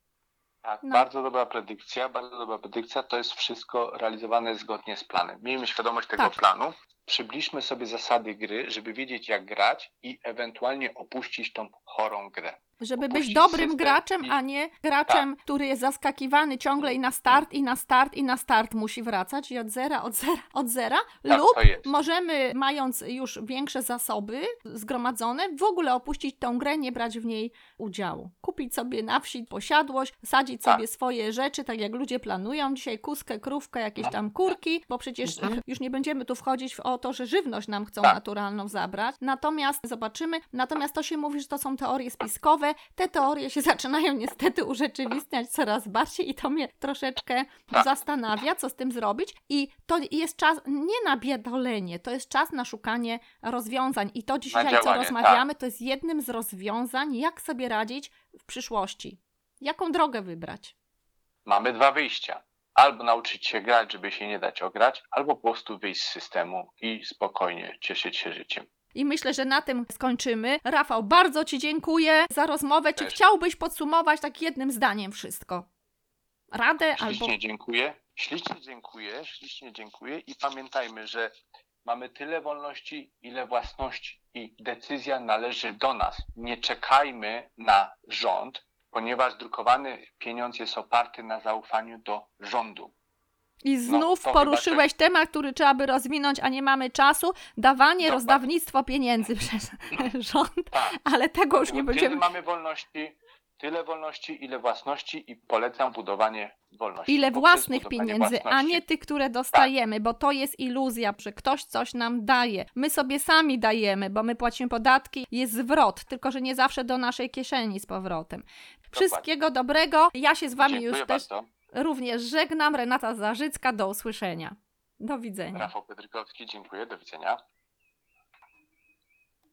Tak, No. bardzo dobra predykcja, bardzo dobra predykcja. To jest wszystko realizowane zgodnie z planem. Miejmy świadomość tego Tak. planu. Przybliżmy sobie zasady gry, żeby wiedzieć jak grać i ewentualnie opuścić tą chorą grę. Żeby być dobrym graczem, i- a nie graczem, który jest zaskakiwany ciągle i na start, i na start, i na start musi wracać i od zera, od zera, od zera. Tak, lub możemy, mając już większe zasoby zgromadzone, w ogóle opuścić tą grę, nie brać w niej udziału. Kupić sobie na wsi posiadłość, sadzić Tak. sobie swoje rzeczy, tak jak ludzie planują dzisiaj, kuskę, krówkę, jakieś tam kurki, bo przecież Mhm. już nie będziemy tu wchodzić w o to, że żywność nam chcą Tak. naturalną zabrać. Natomiast zobaczymy, natomiast to się mówi, że to są teorie spiskowe. Te teorie się (laughs) zaczynają niestety urzeczywistniać coraz bardziej i to mnie troszeczkę Tak. zastanawia, co z tym zrobić. I to jest czas nie na biedolenie, to jest czas na szukanie rozwiązań. I to dzisiaj, co rozmawiamy, to jest jednym z rozwiązań, jak sobie radzić w przyszłości. Jaką drogę wybrać? Mamy dwa wyjścia. Albo nauczyć się grać, żeby się nie dać ograć, albo po prostu wyjść z systemu i spokojnie cieszyć się życiem. I myślę, że na tym skończymy. Rafał, bardzo Ci dziękuję za rozmowę. Czy Też. chciałbyś podsumować tak jednym zdaniem wszystko? Radę albo. Ślicznie dziękuję. Ślicznie dziękuję, ślicznie dziękuję i pamiętajmy, że mamy tyle wolności, ile własności i decyzja należy do nas. Nie czekajmy na rząd, ponieważ drukowany pieniądz jest oparty na zaufaniu do rządu. I znów to chyba poruszyłeś temat, który trzeba by rozwinąć, a nie mamy czasu. Dawanie, Dokładnie. rozdawnictwo pieniędzy przez (laughs) rząd, Tak. ale tego już nie Kiedy będziemy. mamy wolności, tyle wolności, ile własności i polecam budowanie wolności. Ile własnych pieniędzy, a własności. nie tych, które dostajemy, bo to jest iluzja, że ktoś coś nam daje. My sobie sami dajemy, bo my płacimy podatki, jest zwrot, tylko że nie zawsze do naszej kieszeni z powrotem. Wszystkiego dobrego. Ja się z Wami Dziękuję już też bardzo. Również żegnam. Renata Zarzycka, do usłyszenia. Do widzenia. Rafał Pedrykowski, dziękuję, do widzenia.